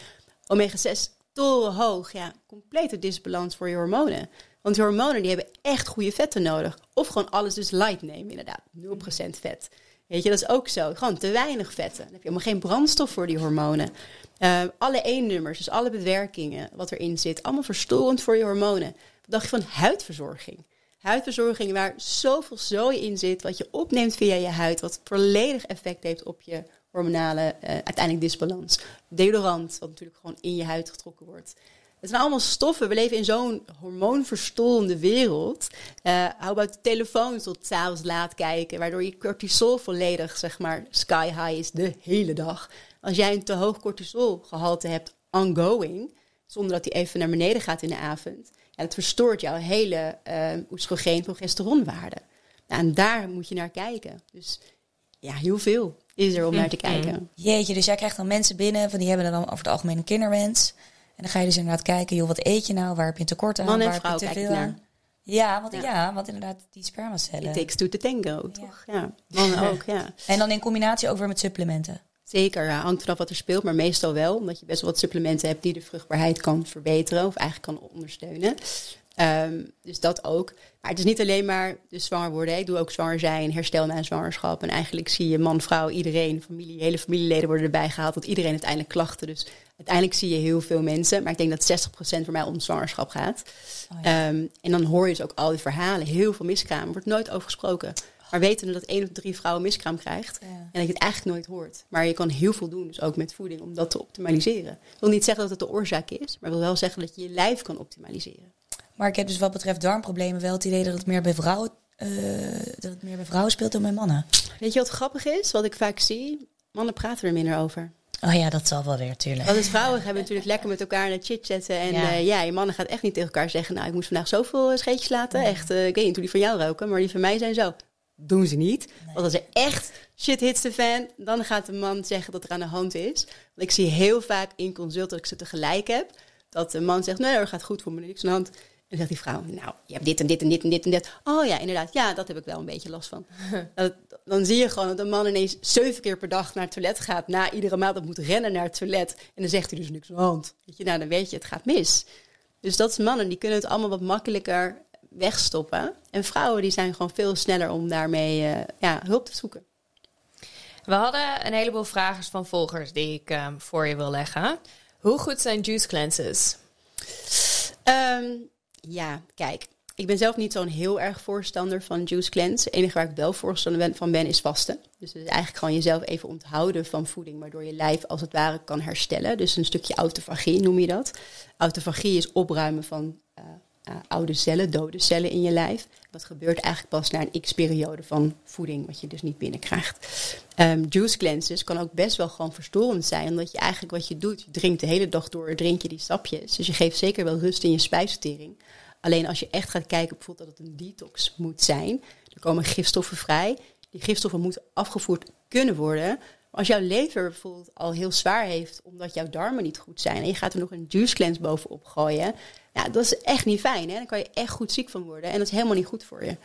Omega-6 torenhoog. Ja, complete disbalans voor je hormonen. Want die hormonen die hebben echt goede vetten nodig. Of gewoon alles dus light nemen, inderdaad. 0% vet. Weet je, dat is ook zo. Gewoon te weinig vetten. Dan heb je helemaal geen brandstof voor die hormonen. Eh, alle E-nummers, dus alle bewerkingen wat erin zit, allemaal verstorend voor je hormonen. Wat dacht je van huidverzorging? Huidverzorging waar zoveel zooi in zit, wat je opneemt via je huid, wat volledig effect heeft op je hormonale eh, uiteindelijk disbalans. Deodorant, wat natuurlijk gewoon in je huid getrokken wordt. Het zijn allemaal stoffen. We leven in zo'n hormoonverstolende wereld. Eh hou de telefoon tot s'avonds laat kijken, waardoor je cortisol volledig, zeg maar, sky high is de hele dag. Als jij een te hoog cortisolgehalte hebt ongoing, zonder dat die even naar beneden gaat in de avond, En het verstoort jouw hele uh, oestrogeen progesteronwaarde. Nou, en daar moet je naar kijken. Dus ja, heel veel is er om naar te kijken. Jeetje, dus jij krijgt dan mensen binnen, van die hebben dan over het algemeen een kinderwens. En dan ga je dus inderdaad kijken, joh, wat eet je nou? Waar heb je een tekort aan? Man en waar vrouw heb je te kijken veel aan? Ja want, ja. Ja. want inderdaad, die spermacellen. It takes two to tango, toch? Ja, mannen ook, ja. En dan in combinatie ook weer met supplementen. Zeker, ja, hangt vanaf wat er speelt, maar meestal wel. Omdat je best wel wat supplementen hebt die de vruchtbaarheid kan verbeteren of eigenlijk kan ondersteunen. Ehm, dus dat ook. Maar het is niet alleen maar dus zwanger worden. Ik doe ook zwanger zijn, herstel na een zwangerschap. En eigenlijk zie je man, vrouw, iedereen, familie, hele familieleden worden erbij gehaald. Tot iedereen uiteindelijk klachten. Dus uiteindelijk zie je heel veel mensen. Maar ik denk dat 60% voor mij om zwangerschap gaat. Oh ja. Ehm, en dan hoor je dus ook al die verhalen. Heel veel miskraam. Er wordt nooit over gesproken. Maar weten dat één of drie vrouwen miskraam krijgt. Ja. En dat je het eigenlijk nooit hoort. Maar je kan heel veel doen, dus ook met voeding, om dat te optimaliseren. Ik wil niet zeggen dat het de oorzaak is, maar ik wil wel zeggen dat je je lijf kan optimaliseren. Maar ik heb dus wat betreft darmproblemen wel het idee dat het meer bij vrouwen, eh, dat het meer bij vrouwen speelt dan bij mannen. Weet je wat grappig is? Wat ik vaak zie? Mannen praten er minder over. Oh ja, dat zal wel weer, tuurlijk. Want vrouwen hebben natuurlijk lekker met elkaar naar chit-chatten. En Ja. ja. ja, je mannen gaat echt niet tegen elkaar zeggen... nou, ik moest vandaag zoveel eh, scheetjes laten. Echt, eh, ik weet niet hoe die van jou roken, maar die van mij zijn zo. Doen ze niet. Want als er echt shit hits de fan... dan gaat de man zeggen dat er aan de hand is. Want ik zie heel vaak in consult dat ik ze tegelijk heb... dat de man zegt, nee, dat gaat goed voor me, niks aan de hand. En dan zegt die vrouw, nou, je hebt dit en dit en dit en dit en dit. Oh ja, inderdaad, ja, dat heb ik wel een beetje last van. Dat- dan zie je gewoon dat een man ineens zeven keer per dag naar het toilet gaat. Na iedere maand dat moet rennen naar het toilet. En dan zegt hij dus niks aan de hand. Weet je, nou, dan weet je, het gaat mis. Dus dat is mannen, die kunnen het allemaal wat makkelijker wegstoppen. En vrouwen, die zijn gewoon veel sneller om daarmee eh, ja, hulp te zoeken. We hadden een heleboel vragers van volgers die ik ehm, voor je wil leggen. Hoe goed zijn juice cleanses? Ehm, ja, kijk. Ik ben zelf niet zo'n heel erg voorstander van juice cleanse. Het enige waar ik wel voorstander van ben is vasten. Dus het is eigenlijk gewoon jezelf even onthouden van voeding, waardoor je lijf als het ware kan herstellen. Dus een stukje autofagie noem je dat. Autofagie is opruimen van eh, eh, oude cellen, dode cellen in je lijf. Dat gebeurt eigenlijk pas na een x-periode van voeding, wat je dus niet binnenkrijgt. Ehm juice cleanses kan ook best wel gewoon verstorend zijn, omdat je eigenlijk wat je doet, je drinkt de hele dag door, drink je die stapjes. Dus je geeft zeker wel rust in je spijsvertering. Alleen als je echt gaat kijken bijvoorbeeld dat het een detox moet zijn, er komen gifstoffen vrij. Die gifstoffen moeten afgevoerd kunnen worden. Maar als jouw lever bijvoorbeeld al heel zwaar heeft omdat jouw darmen niet goed zijn en je gaat er nog een juice cleanse bovenop gooien, ja, dat is echt niet fijn. Hè? Dan kan je echt goed ziek van worden en dat is helemaal niet goed voor je.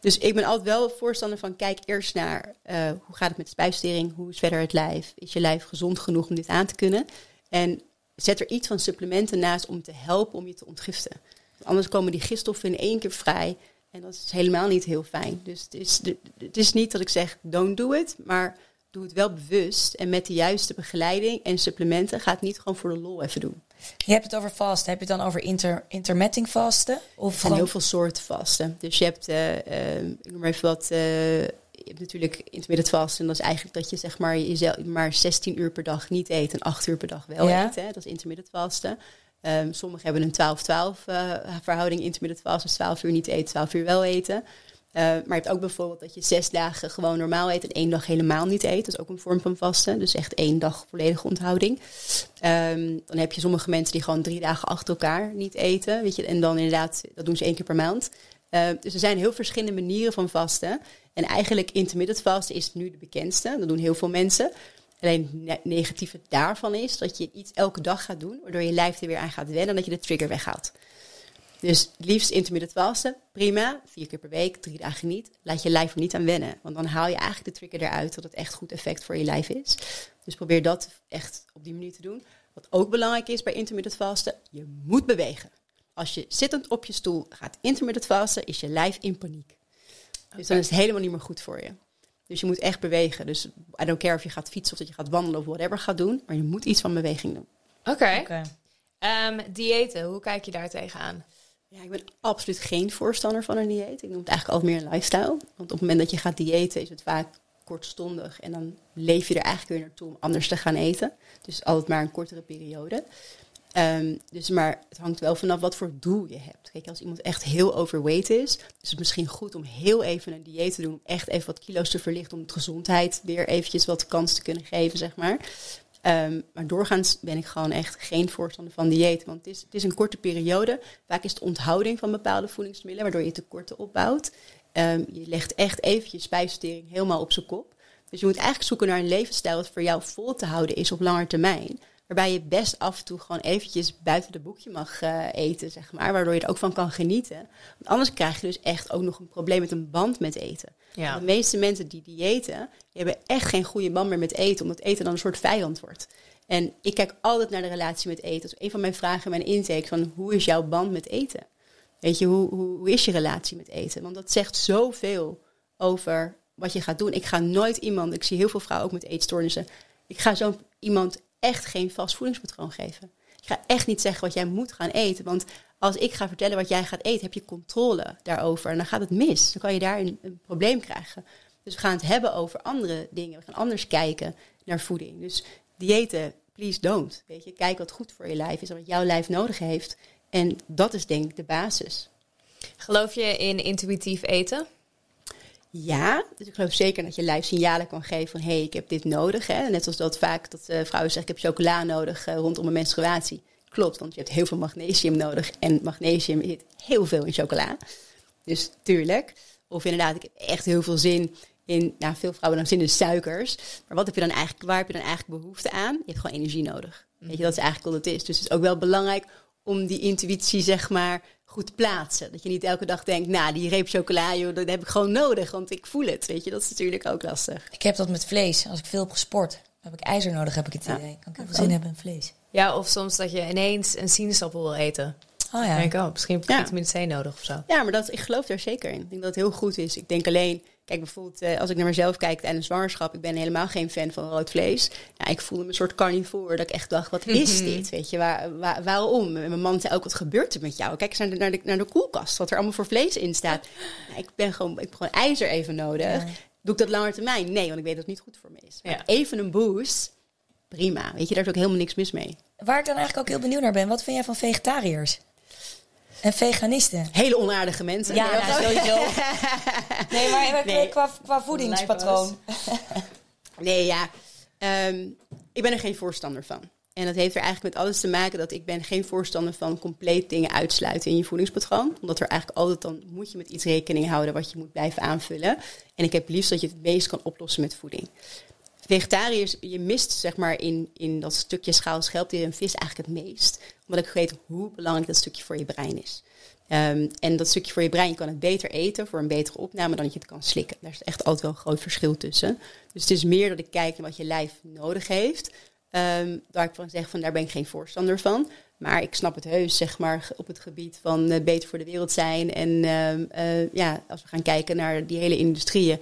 Dus ik ben altijd wel voorstander van kijk eerst naar eh, hoe gaat het met de spijsvertering, hoe is verder het lijf, is je lijf gezond genoeg om dit aan te kunnen en zet er iets van supplementen naast om te helpen om je te ontgiften. Anders komen die gifstoffen in één keer vrij en dat is helemaal niet heel fijn. Dus het is, het is niet dat ik zeg don't do it, maar doe het wel bewust en met de juiste begeleiding en supplementen. Ga het niet gewoon voor de lol even doen. Je hebt het over vasten. Heb je het dan over inter, intermitting vasten? Of Er zijn heel veel soorten vasten. Dus je hebt, eh, eh, ik noem maar even wat, eh, je hebt natuurlijk intermittent vasten. En dat is eigenlijk dat je zeg maar jezelf maar 16 uur per dag niet eet en 8 uur per dag wel Ja. eet. Hè? Dat is intermittent vasten. Ehm sommigen hebben een 12-12 eh, verhouding intermittent vasten. Dus 12 uur niet eten, 12 uur wel eten. Eh, maar je hebt ook bijvoorbeeld dat je zes dagen gewoon normaal eet en één dag helemaal niet eet. Dat is ook een vorm van vasten. Dus echt één dag volledige onthouding. Ehm, dan heb je sommige mensen die gewoon drie dagen achter elkaar niet eten. Weet je, en dan inderdaad, dat doen ze één keer per maand. Eh, dus er zijn heel verschillende manieren van vasten. En eigenlijk intermittent vasten is nu de bekendste. Dat doen heel veel mensen. Alleen het ne- negatieve daarvan is dat je iets elke dag gaat doen, waardoor je lijf er weer aan gaat wennen en dat je de trigger weghaalt. Dus liefst intermittent vasten, prima. Vier keer per week, drie dagen niet. Laat je lijf er niet aan wennen. Want dan haal je eigenlijk de trigger eruit dat het echt goed effect voor je lijf is. Dus probeer dat echt op die manier te doen. Wat ook belangrijk is bij intermittent vasten, je moet bewegen. Als je zittend op je stoel gaat intermittent vasten, is je lijf in paniek. Dus dan is het helemaal niet meer goed voor je. Dus je moet echt bewegen. Dus I don't care of je gaat fietsen of dat je gaat wandelen of whatever gaat doen. Maar je moet iets van beweging doen. Oké. Oké. Ehm, diëten, hoe kijk je daar tegenaan? Ja, ik ben absoluut geen voorstander van een dieet. Ik noem het eigenlijk altijd meer een lifestyle. Want op het moment dat je gaat diëten is het vaak kortstondig. En dan leef je er eigenlijk weer naartoe om anders te gaan eten. Dus altijd maar een kortere periode. Ehm, dus maar het hangt wel vanaf wat voor doel je hebt. Kijk, als iemand echt heel overweight is, is het misschien goed om heel even een dieet te doen. Om echt even wat kilo's te verlichten. Om de gezondheid weer eventjes wat kans te kunnen geven, zeg maar. Ehm, maar doorgaans ben ik gewoon echt geen voorstander van dieet. Want het is, het is een korte periode. Vaak is het onthouding van bepaalde voedingsmiddelen, waardoor je tekorten opbouwt. Ehm, je legt echt even je helemaal op zijn kop. Dus je moet eigenlijk zoeken naar een levensstijl dat voor jou vol te houden is op lange termijn. Waarbij je best af en toe gewoon eventjes buiten de boekje mag uh, eten, zeg maar. Waardoor je er ook van kan genieten. Want anders krijg je dus echt ook nog een probleem met een band met eten. Ja. De meeste mensen die diëten, die hebben echt geen goede band meer met eten. Omdat eten dan een soort vijand wordt. En ik kijk altijd naar de relatie met eten. Dat is een van mijn vragen in mijn intake. Van hoe is jouw band met eten? Weet je, hoe, hoe, hoe is je relatie met eten? Want dat zegt zoveel over wat je gaat doen. Ik ga nooit iemand, ik zie heel veel vrouwen ook met eetstoornissen. Ik ga zo iemand echt geen vast voedingspatroon geven. Ik ga echt niet zeggen wat jij moet gaan eten. Want als ik ga vertellen wat jij gaat eten, heb je controle daarover. En dan gaat het mis. Dan kan je daar een, een probleem krijgen. Dus we gaan het hebben over andere dingen. We gaan anders kijken naar voeding. Dus diëten, please don't. Weet je, kijk wat goed voor je lijf is en wat jouw lijf nodig heeft. En dat is denk ik de basis. Geloof je in intuïtief eten? Ja, dus ik geloof zeker dat je lijf signalen kan geven van hé, hey, ik heb dit nodig. Hè? Net zoals dat vaak dat uh, vrouwen zeggen ik heb chocola nodig uh, rondom een menstruatie. Klopt, want je hebt heel veel magnesium nodig en magnesium zit heel veel in chocola. Dus tuurlijk. Of inderdaad, ik heb echt heel veel zin in, nou veel vrouwen dan zin in suikers. Maar wat heb je dan eigenlijk, waar heb je dan eigenlijk behoefte aan? Je hebt gewoon energie nodig. Weet je, dat is eigenlijk wat het is. Dus het is ook wel belangrijk om die intuïtie, zeg maar, goed plaatsen. Dat je niet elke dag denkt, nou, die reep chocola, joh, dat heb ik gewoon nodig, want ik voel het. Weet je, dat is natuurlijk ook lastig. Ik heb dat met vlees. Als ik veel heb gesport, heb ik ijzer nodig, heb ik het idee. Kan ik heel veel zin hebben in vlees. Ja, of soms dat je ineens een sinaasappel wil eten. Oh ja. denk ik, oh, misschien heb je vitamine C nodig of zo. Ja, maar dat, ik geloof daar zeker in. Ik denk dat het heel goed is. Ik denk alleen, Kijk, bijvoorbeeld eh, als ik naar mezelf kijk tijdens zwangerschap, ik ben helemaal geen fan van rood vlees. Ja, ik voelde me een soort carnivore, dat ik echt dacht, wat is dit? Weet je, waar, waar, waarom? En mijn man zei ook, wat gebeurt er met jou? Kijk eens naar de, naar de, naar de koelkast, wat er allemaal voor vlees in staat. Ja, ik, ben gewoon, ik heb gewoon ijzer even nodig. Doe ik dat langer termijn? Nee, want ik weet dat het niet goed voor me is. Maar even een boost, prima. Weet je, daar is ook helemaal niks mis mee. Waar ik dan eigenlijk ook heel benieuwd naar ben, wat vind jij van vegetariërs? En veganisten. Hele onaardige mensen. Ja, nee, nou, sowieso. nee, maar nee. Qua, qua voedingspatroon. nee, ja. Ehm, ik ben er geen voorstander van. En dat heeft er eigenlijk met alles te maken dat ik ben geen voorstander van compleet dingen uitsluiten in je voedingspatroon. Omdat er eigenlijk altijd dan moet je met iets rekening houden wat je moet blijven aanvullen. En ik heb liefst dat je het meest kan oplossen met voeding. Vegetariërs, je mist zeg maar in, in dat stukje schaal schelpdier en vis eigenlijk het meest. Omdat ik weet hoe belangrijk dat stukje voor je brein is. Um, en dat stukje voor je brein, je kan het beter eten voor een betere opname dan dat je het kan slikken. Daar is echt altijd wel een groot verschil tussen. Dus het is meer dat ik kijk naar wat je lijf nodig heeft. Um, waar ik van zeg van daar ben ik geen voorstander van. Maar ik snap het heus, zeg maar, op het gebied van uh, beter voor de wereld zijn. En uh, ja, als we gaan kijken naar die hele industrieën,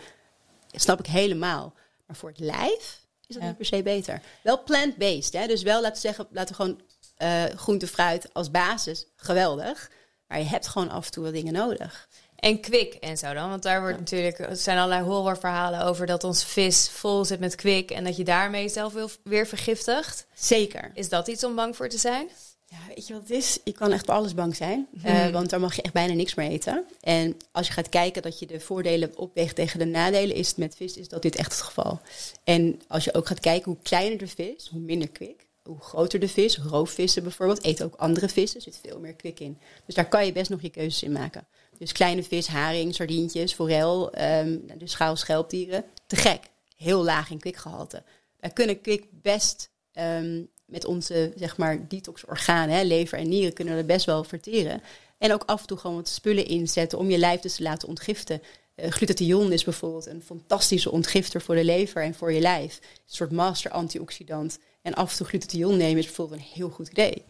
snap ik helemaal. Maar voor het lijf is dat niet per se beter. Wel plant-based, hè? dus wel laten we zeggen, laten we gewoon uh, groente, fruit als basis, geweldig. Maar je hebt gewoon af en toe wat dingen nodig. En kwik en zo dan, want daar wordt natuurlijk, er zijn allerlei horrorverhalen over dat ons vis vol zit met kwik en dat je daarmee zelf weer vergiftigt. Zeker. Is dat iets om bang voor te zijn? Ja, weet je wat het is? Je kan echt voor alles bang zijn. Mm. want daar mag je echt bijna niks meer eten. En als je gaat kijken dat je de voordelen opweegt tegen de nadelen, is het met vis is dat dit echt het geval. En als je ook gaat kijken hoe kleiner de vis, hoe minder kwik. Hoe groter de vis, roofvissen bijvoorbeeld, eten ook andere vissen, er zit veel meer kwik in. Dus daar kan je best nog je keuzes in maken. Dus kleine vis, haring, sardientjes, forel, um, de schaal, schelpdieren. Te gek. Heel laag in kwikgehalte. Wij kunnen kwik best um, met onze zeg maar, detox-organen, lever en nieren, kunnen we best wel verteren. En ook af en toe gewoon wat spullen inzetten om je lijf dus te laten ontgiften. Uh, glutathion is bijvoorbeeld een fantastische ontgifter voor de lever en voor je lijf. Een soort master antioxidant. En af en toe glutathion nemen is bijvoorbeeld een heel goed idee.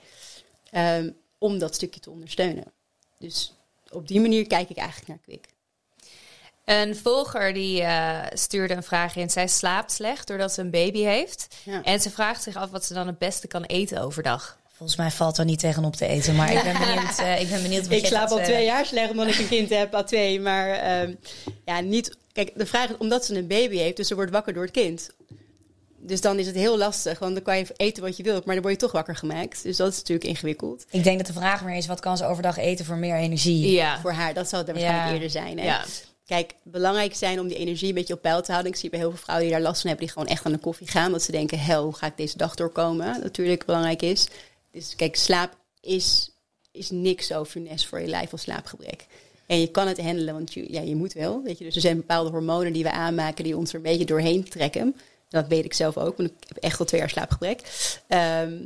Um, om dat stukje te ondersteunen. Dus op die manier kijk ik eigenlijk naar kwik. Een volger die uh, stuurde een vraag in. Zij slaapt slecht doordat ze een baby heeft. Ja. En ze vraagt zich af wat ze dan het beste kan eten overdag. Volgens mij valt er niet tegenop te eten, maar ik ben benieuwd. Uh, ik ben benieuwd ik slaap al twee jaar slecht omdat ik een kind heb, al twee. Maar uh, ja, niet. Kijk, de vraag is omdat ze een baby heeft, dus ze wordt wakker door het kind. Dus dan is het heel lastig, want dan kan je eten wat je wilt, maar dan word je toch wakker gemaakt. Dus dat is natuurlijk ingewikkeld. Ik denk dat de vraag meer is, wat kan ze overdag eten voor meer energie? Ja. Voor haar, dat zou het waarschijnlijk ja. eerder zijn. Hè? Ja. Kijk, belangrijk zijn om die energie een beetje op peil te houden. Ik zie bij heel veel vrouwen die daar last van hebben, die gewoon echt aan de koffie gaan. Want ze denken, hel, hoe ga ik deze dag doorkomen? Natuurlijk belangrijk is. Dus kijk, slaap is, is niks zo funest voor je lijf als slaapgebrek. En je kan het handelen, want je, ja, je moet wel. Weet je? Dus er zijn bepaalde hormonen die we aanmaken die ons er een beetje doorheen trekken. Dat weet ik zelf ook, want ik heb echt al twee jaar slaapgebrek. Ehm,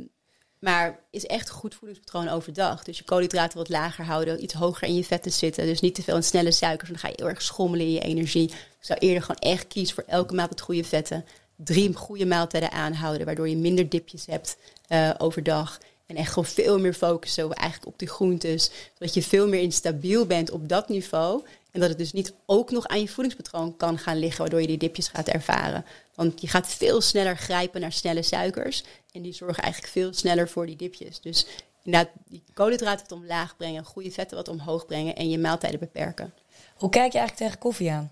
maar is echt een goed voedingspatroon overdag. Dus je koolhydraten wat lager houden, iets hoger in je vetten zitten. Dus niet te veel in snelle suikers, dan ga je heel erg schommelen in je energie. Ik zou eerder gewoon echt kiezen voor elke het goede vetten. Drie goede maaltijden aanhouden, waardoor je minder dipjes hebt uh, overdag. En echt gewoon veel meer focussen eigenlijk op die groentes. Zodat je veel meer instabiel bent op dat niveau. En dat het dus niet ook nog aan je voedingspatroon kan gaan liggen, waardoor je die dipjes gaat ervaren. Want je gaat veel sneller grijpen naar snelle suikers. En die zorgen eigenlijk veel sneller voor die dipjes. Dus inderdaad, die koolhydraten wat omlaag brengen, goede vetten wat omhoog brengen en je maaltijden beperken. Hoe kijk je eigenlijk tegen koffie aan?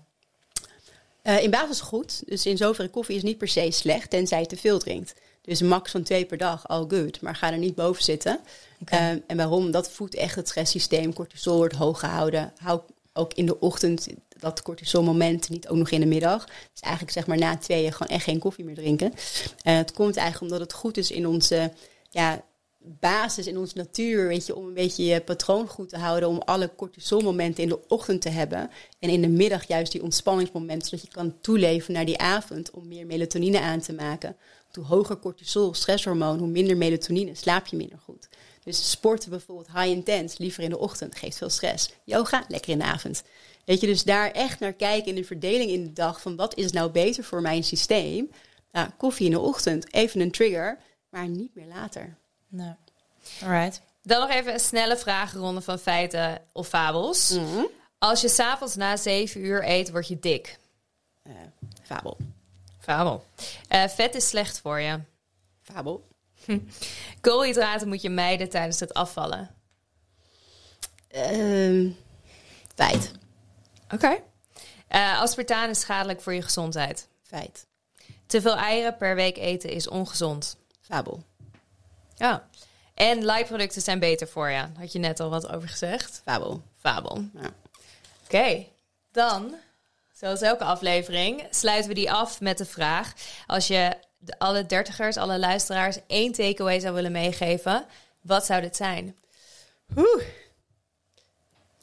Uh, in basis goed. Dus in zoverre koffie is niet per se slecht, tenzij je te veel drinkt. Dus max van twee per dag, all good. Maar ga er niet boven zitten. Okay. Uh, en waarom? Dat voedt echt het stresssysteem. Cortisol wordt hoog gehouden. Hou ook in de ochtend dat cortisolmoment, niet ook nog in de middag. Dus eigenlijk zeg maar na tweeën gewoon echt geen koffie meer drinken. Uh, het komt eigenlijk omdat het goed is in onze ja, basis, in onze natuur, weet je, om een beetje je patroon goed te houden, om alle cortisolmomenten in de ochtend te hebben. En in de middag juist die ontspanningsmomenten, zodat je kan toeleven naar die avond om meer melatonine aan te maken. Hoe hoger cortisol, stresshormoon, hoe minder melatonine, slaap je minder goed. Dus sporten bijvoorbeeld high intense, liever in de ochtend, geeft veel stress. Yoga, lekker in de avond. Weet je, dus daar echt naar kijken in de verdeling in de dag van wat is nou beter voor mijn systeem. Nou, koffie in de ochtend, even een trigger, maar niet meer later. Nou, alright. Dan nog even een snelle vragenronde van feiten of fabels. Mm Als je s'avonds na zeven uur eet, word je dik. Uh, fabel. Fabel. Uh, vet is slecht voor je. Fabel. Koolhydraten moet je mijden tijdens het afvallen. Uh, feit. Oké. Okay. Uh, aspartaan is schadelijk voor je gezondheid. Feit. Te veel eieren per week eten is ongezond. Fabel. Ja. En light-producten zijn beter voor je. Had je net al wat over gezegd. Fabel. Fabel. Ja. Oké. Okay. Dan, zoals elke aflevering, sluiten we die af met de vraag: als je alle dertigers, alle luisteraars één takeaway zou willen meegeven, wat zou dit zijn? Oeh.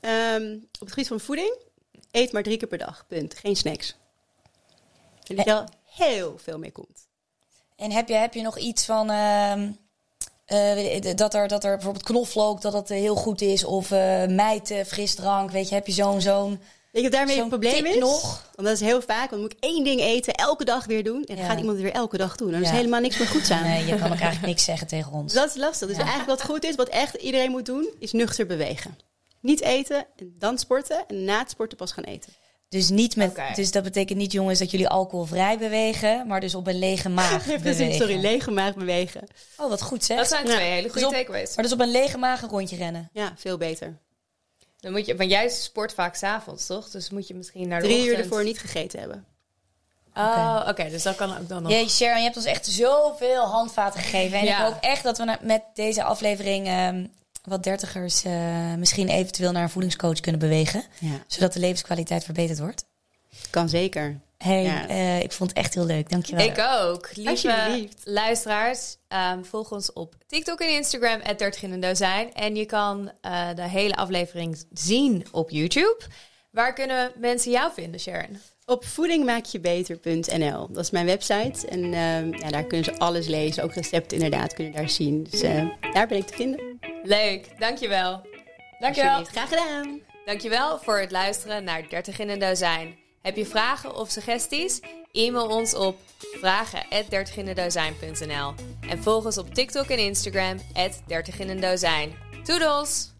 Um, op het gebied van voeding, eet maar drie keer per dag. Punt. Geen snacks. En dat je al heel veel mee komt. En heb je, heb je nog iets van uh, uh, dat, er, dat er bijvoorbeeld knoflook, dat dat heel goed is? Of uh, mijten, frisdrank, weet je, heb je zo'n zo'n Weet je daarmee het probleem is? Nog? Want dat is heel vaak, want dan moet ik één ding eten, elke dag weer doen. En dan Ja. gaat iemand het weer elke dag doen. Dan is helemaal niks meer goed aan. Nee, je kan ook eigenlijk niks zeggen tegen ons. Dat is lastig. Dus eigenlijk wat goed is, wat echt iedereen moet doen, is nuchter bewegen. Niet eten, en dan sporten en na het sporten pas gaan eten. Dus, niet met, dus dat betekent niet, jongens, dat jullie alcoholvrij bewegen, maar dus op een lege maag bewegen. sorry, lege maag bewegen. Oh, wat goed zeg. Dat zijn Ja. twee hele goede Dus takeaways. Maar dus op een lege maag een rondje rennen. Ja, veel beter. Dan moet je, want jij sport vaak s'avonds, toch? Dus moet je misschien naar de Drie uur ervoor niet gegeten hebben. Oh, oké. dus dat kan ook dan nog. Jee, Sharon, je hebt ons echt zoveel handvaten gegeven. En Ja. ik hoop echt dat we met deze aflevering ehm, wat dertigers eh, misschien eventueel naar een voedingscoach kunnen bewegen. Ja, Zodat de levenskwaliteit verbeterd wordt. kan zeker. Hey, Ja. eh, ik vond het echt heel leuk. Dankjewel. Ik ook. Lieve Alsjeblieft. luisteraars, ehm, volg ons op TikTok en Instagram, 30 in een dozijn. En je kan eh, de hele aflevering zien op YouTube. Waar kunnen mensen jou vinden, Sharon? Op voedingmaakjebeter.nl. Dat is mijn website. En ehm, ja, daar kunnen ze alles lezen. Ook recepten inderdaad kunnen daar zien. Dus eh, daar ben ik te vinden. Leuk, dankjewel. Dankjewel. Graag gedaan. Dankjewel voor het luisteren naar 30 in een dozijn. Heb je vragen of suggesties? E-mail ons op vragen@dertiginendozijn.nl en volg ons op TikTok en Instagram 30 in een dozijn. Toedels!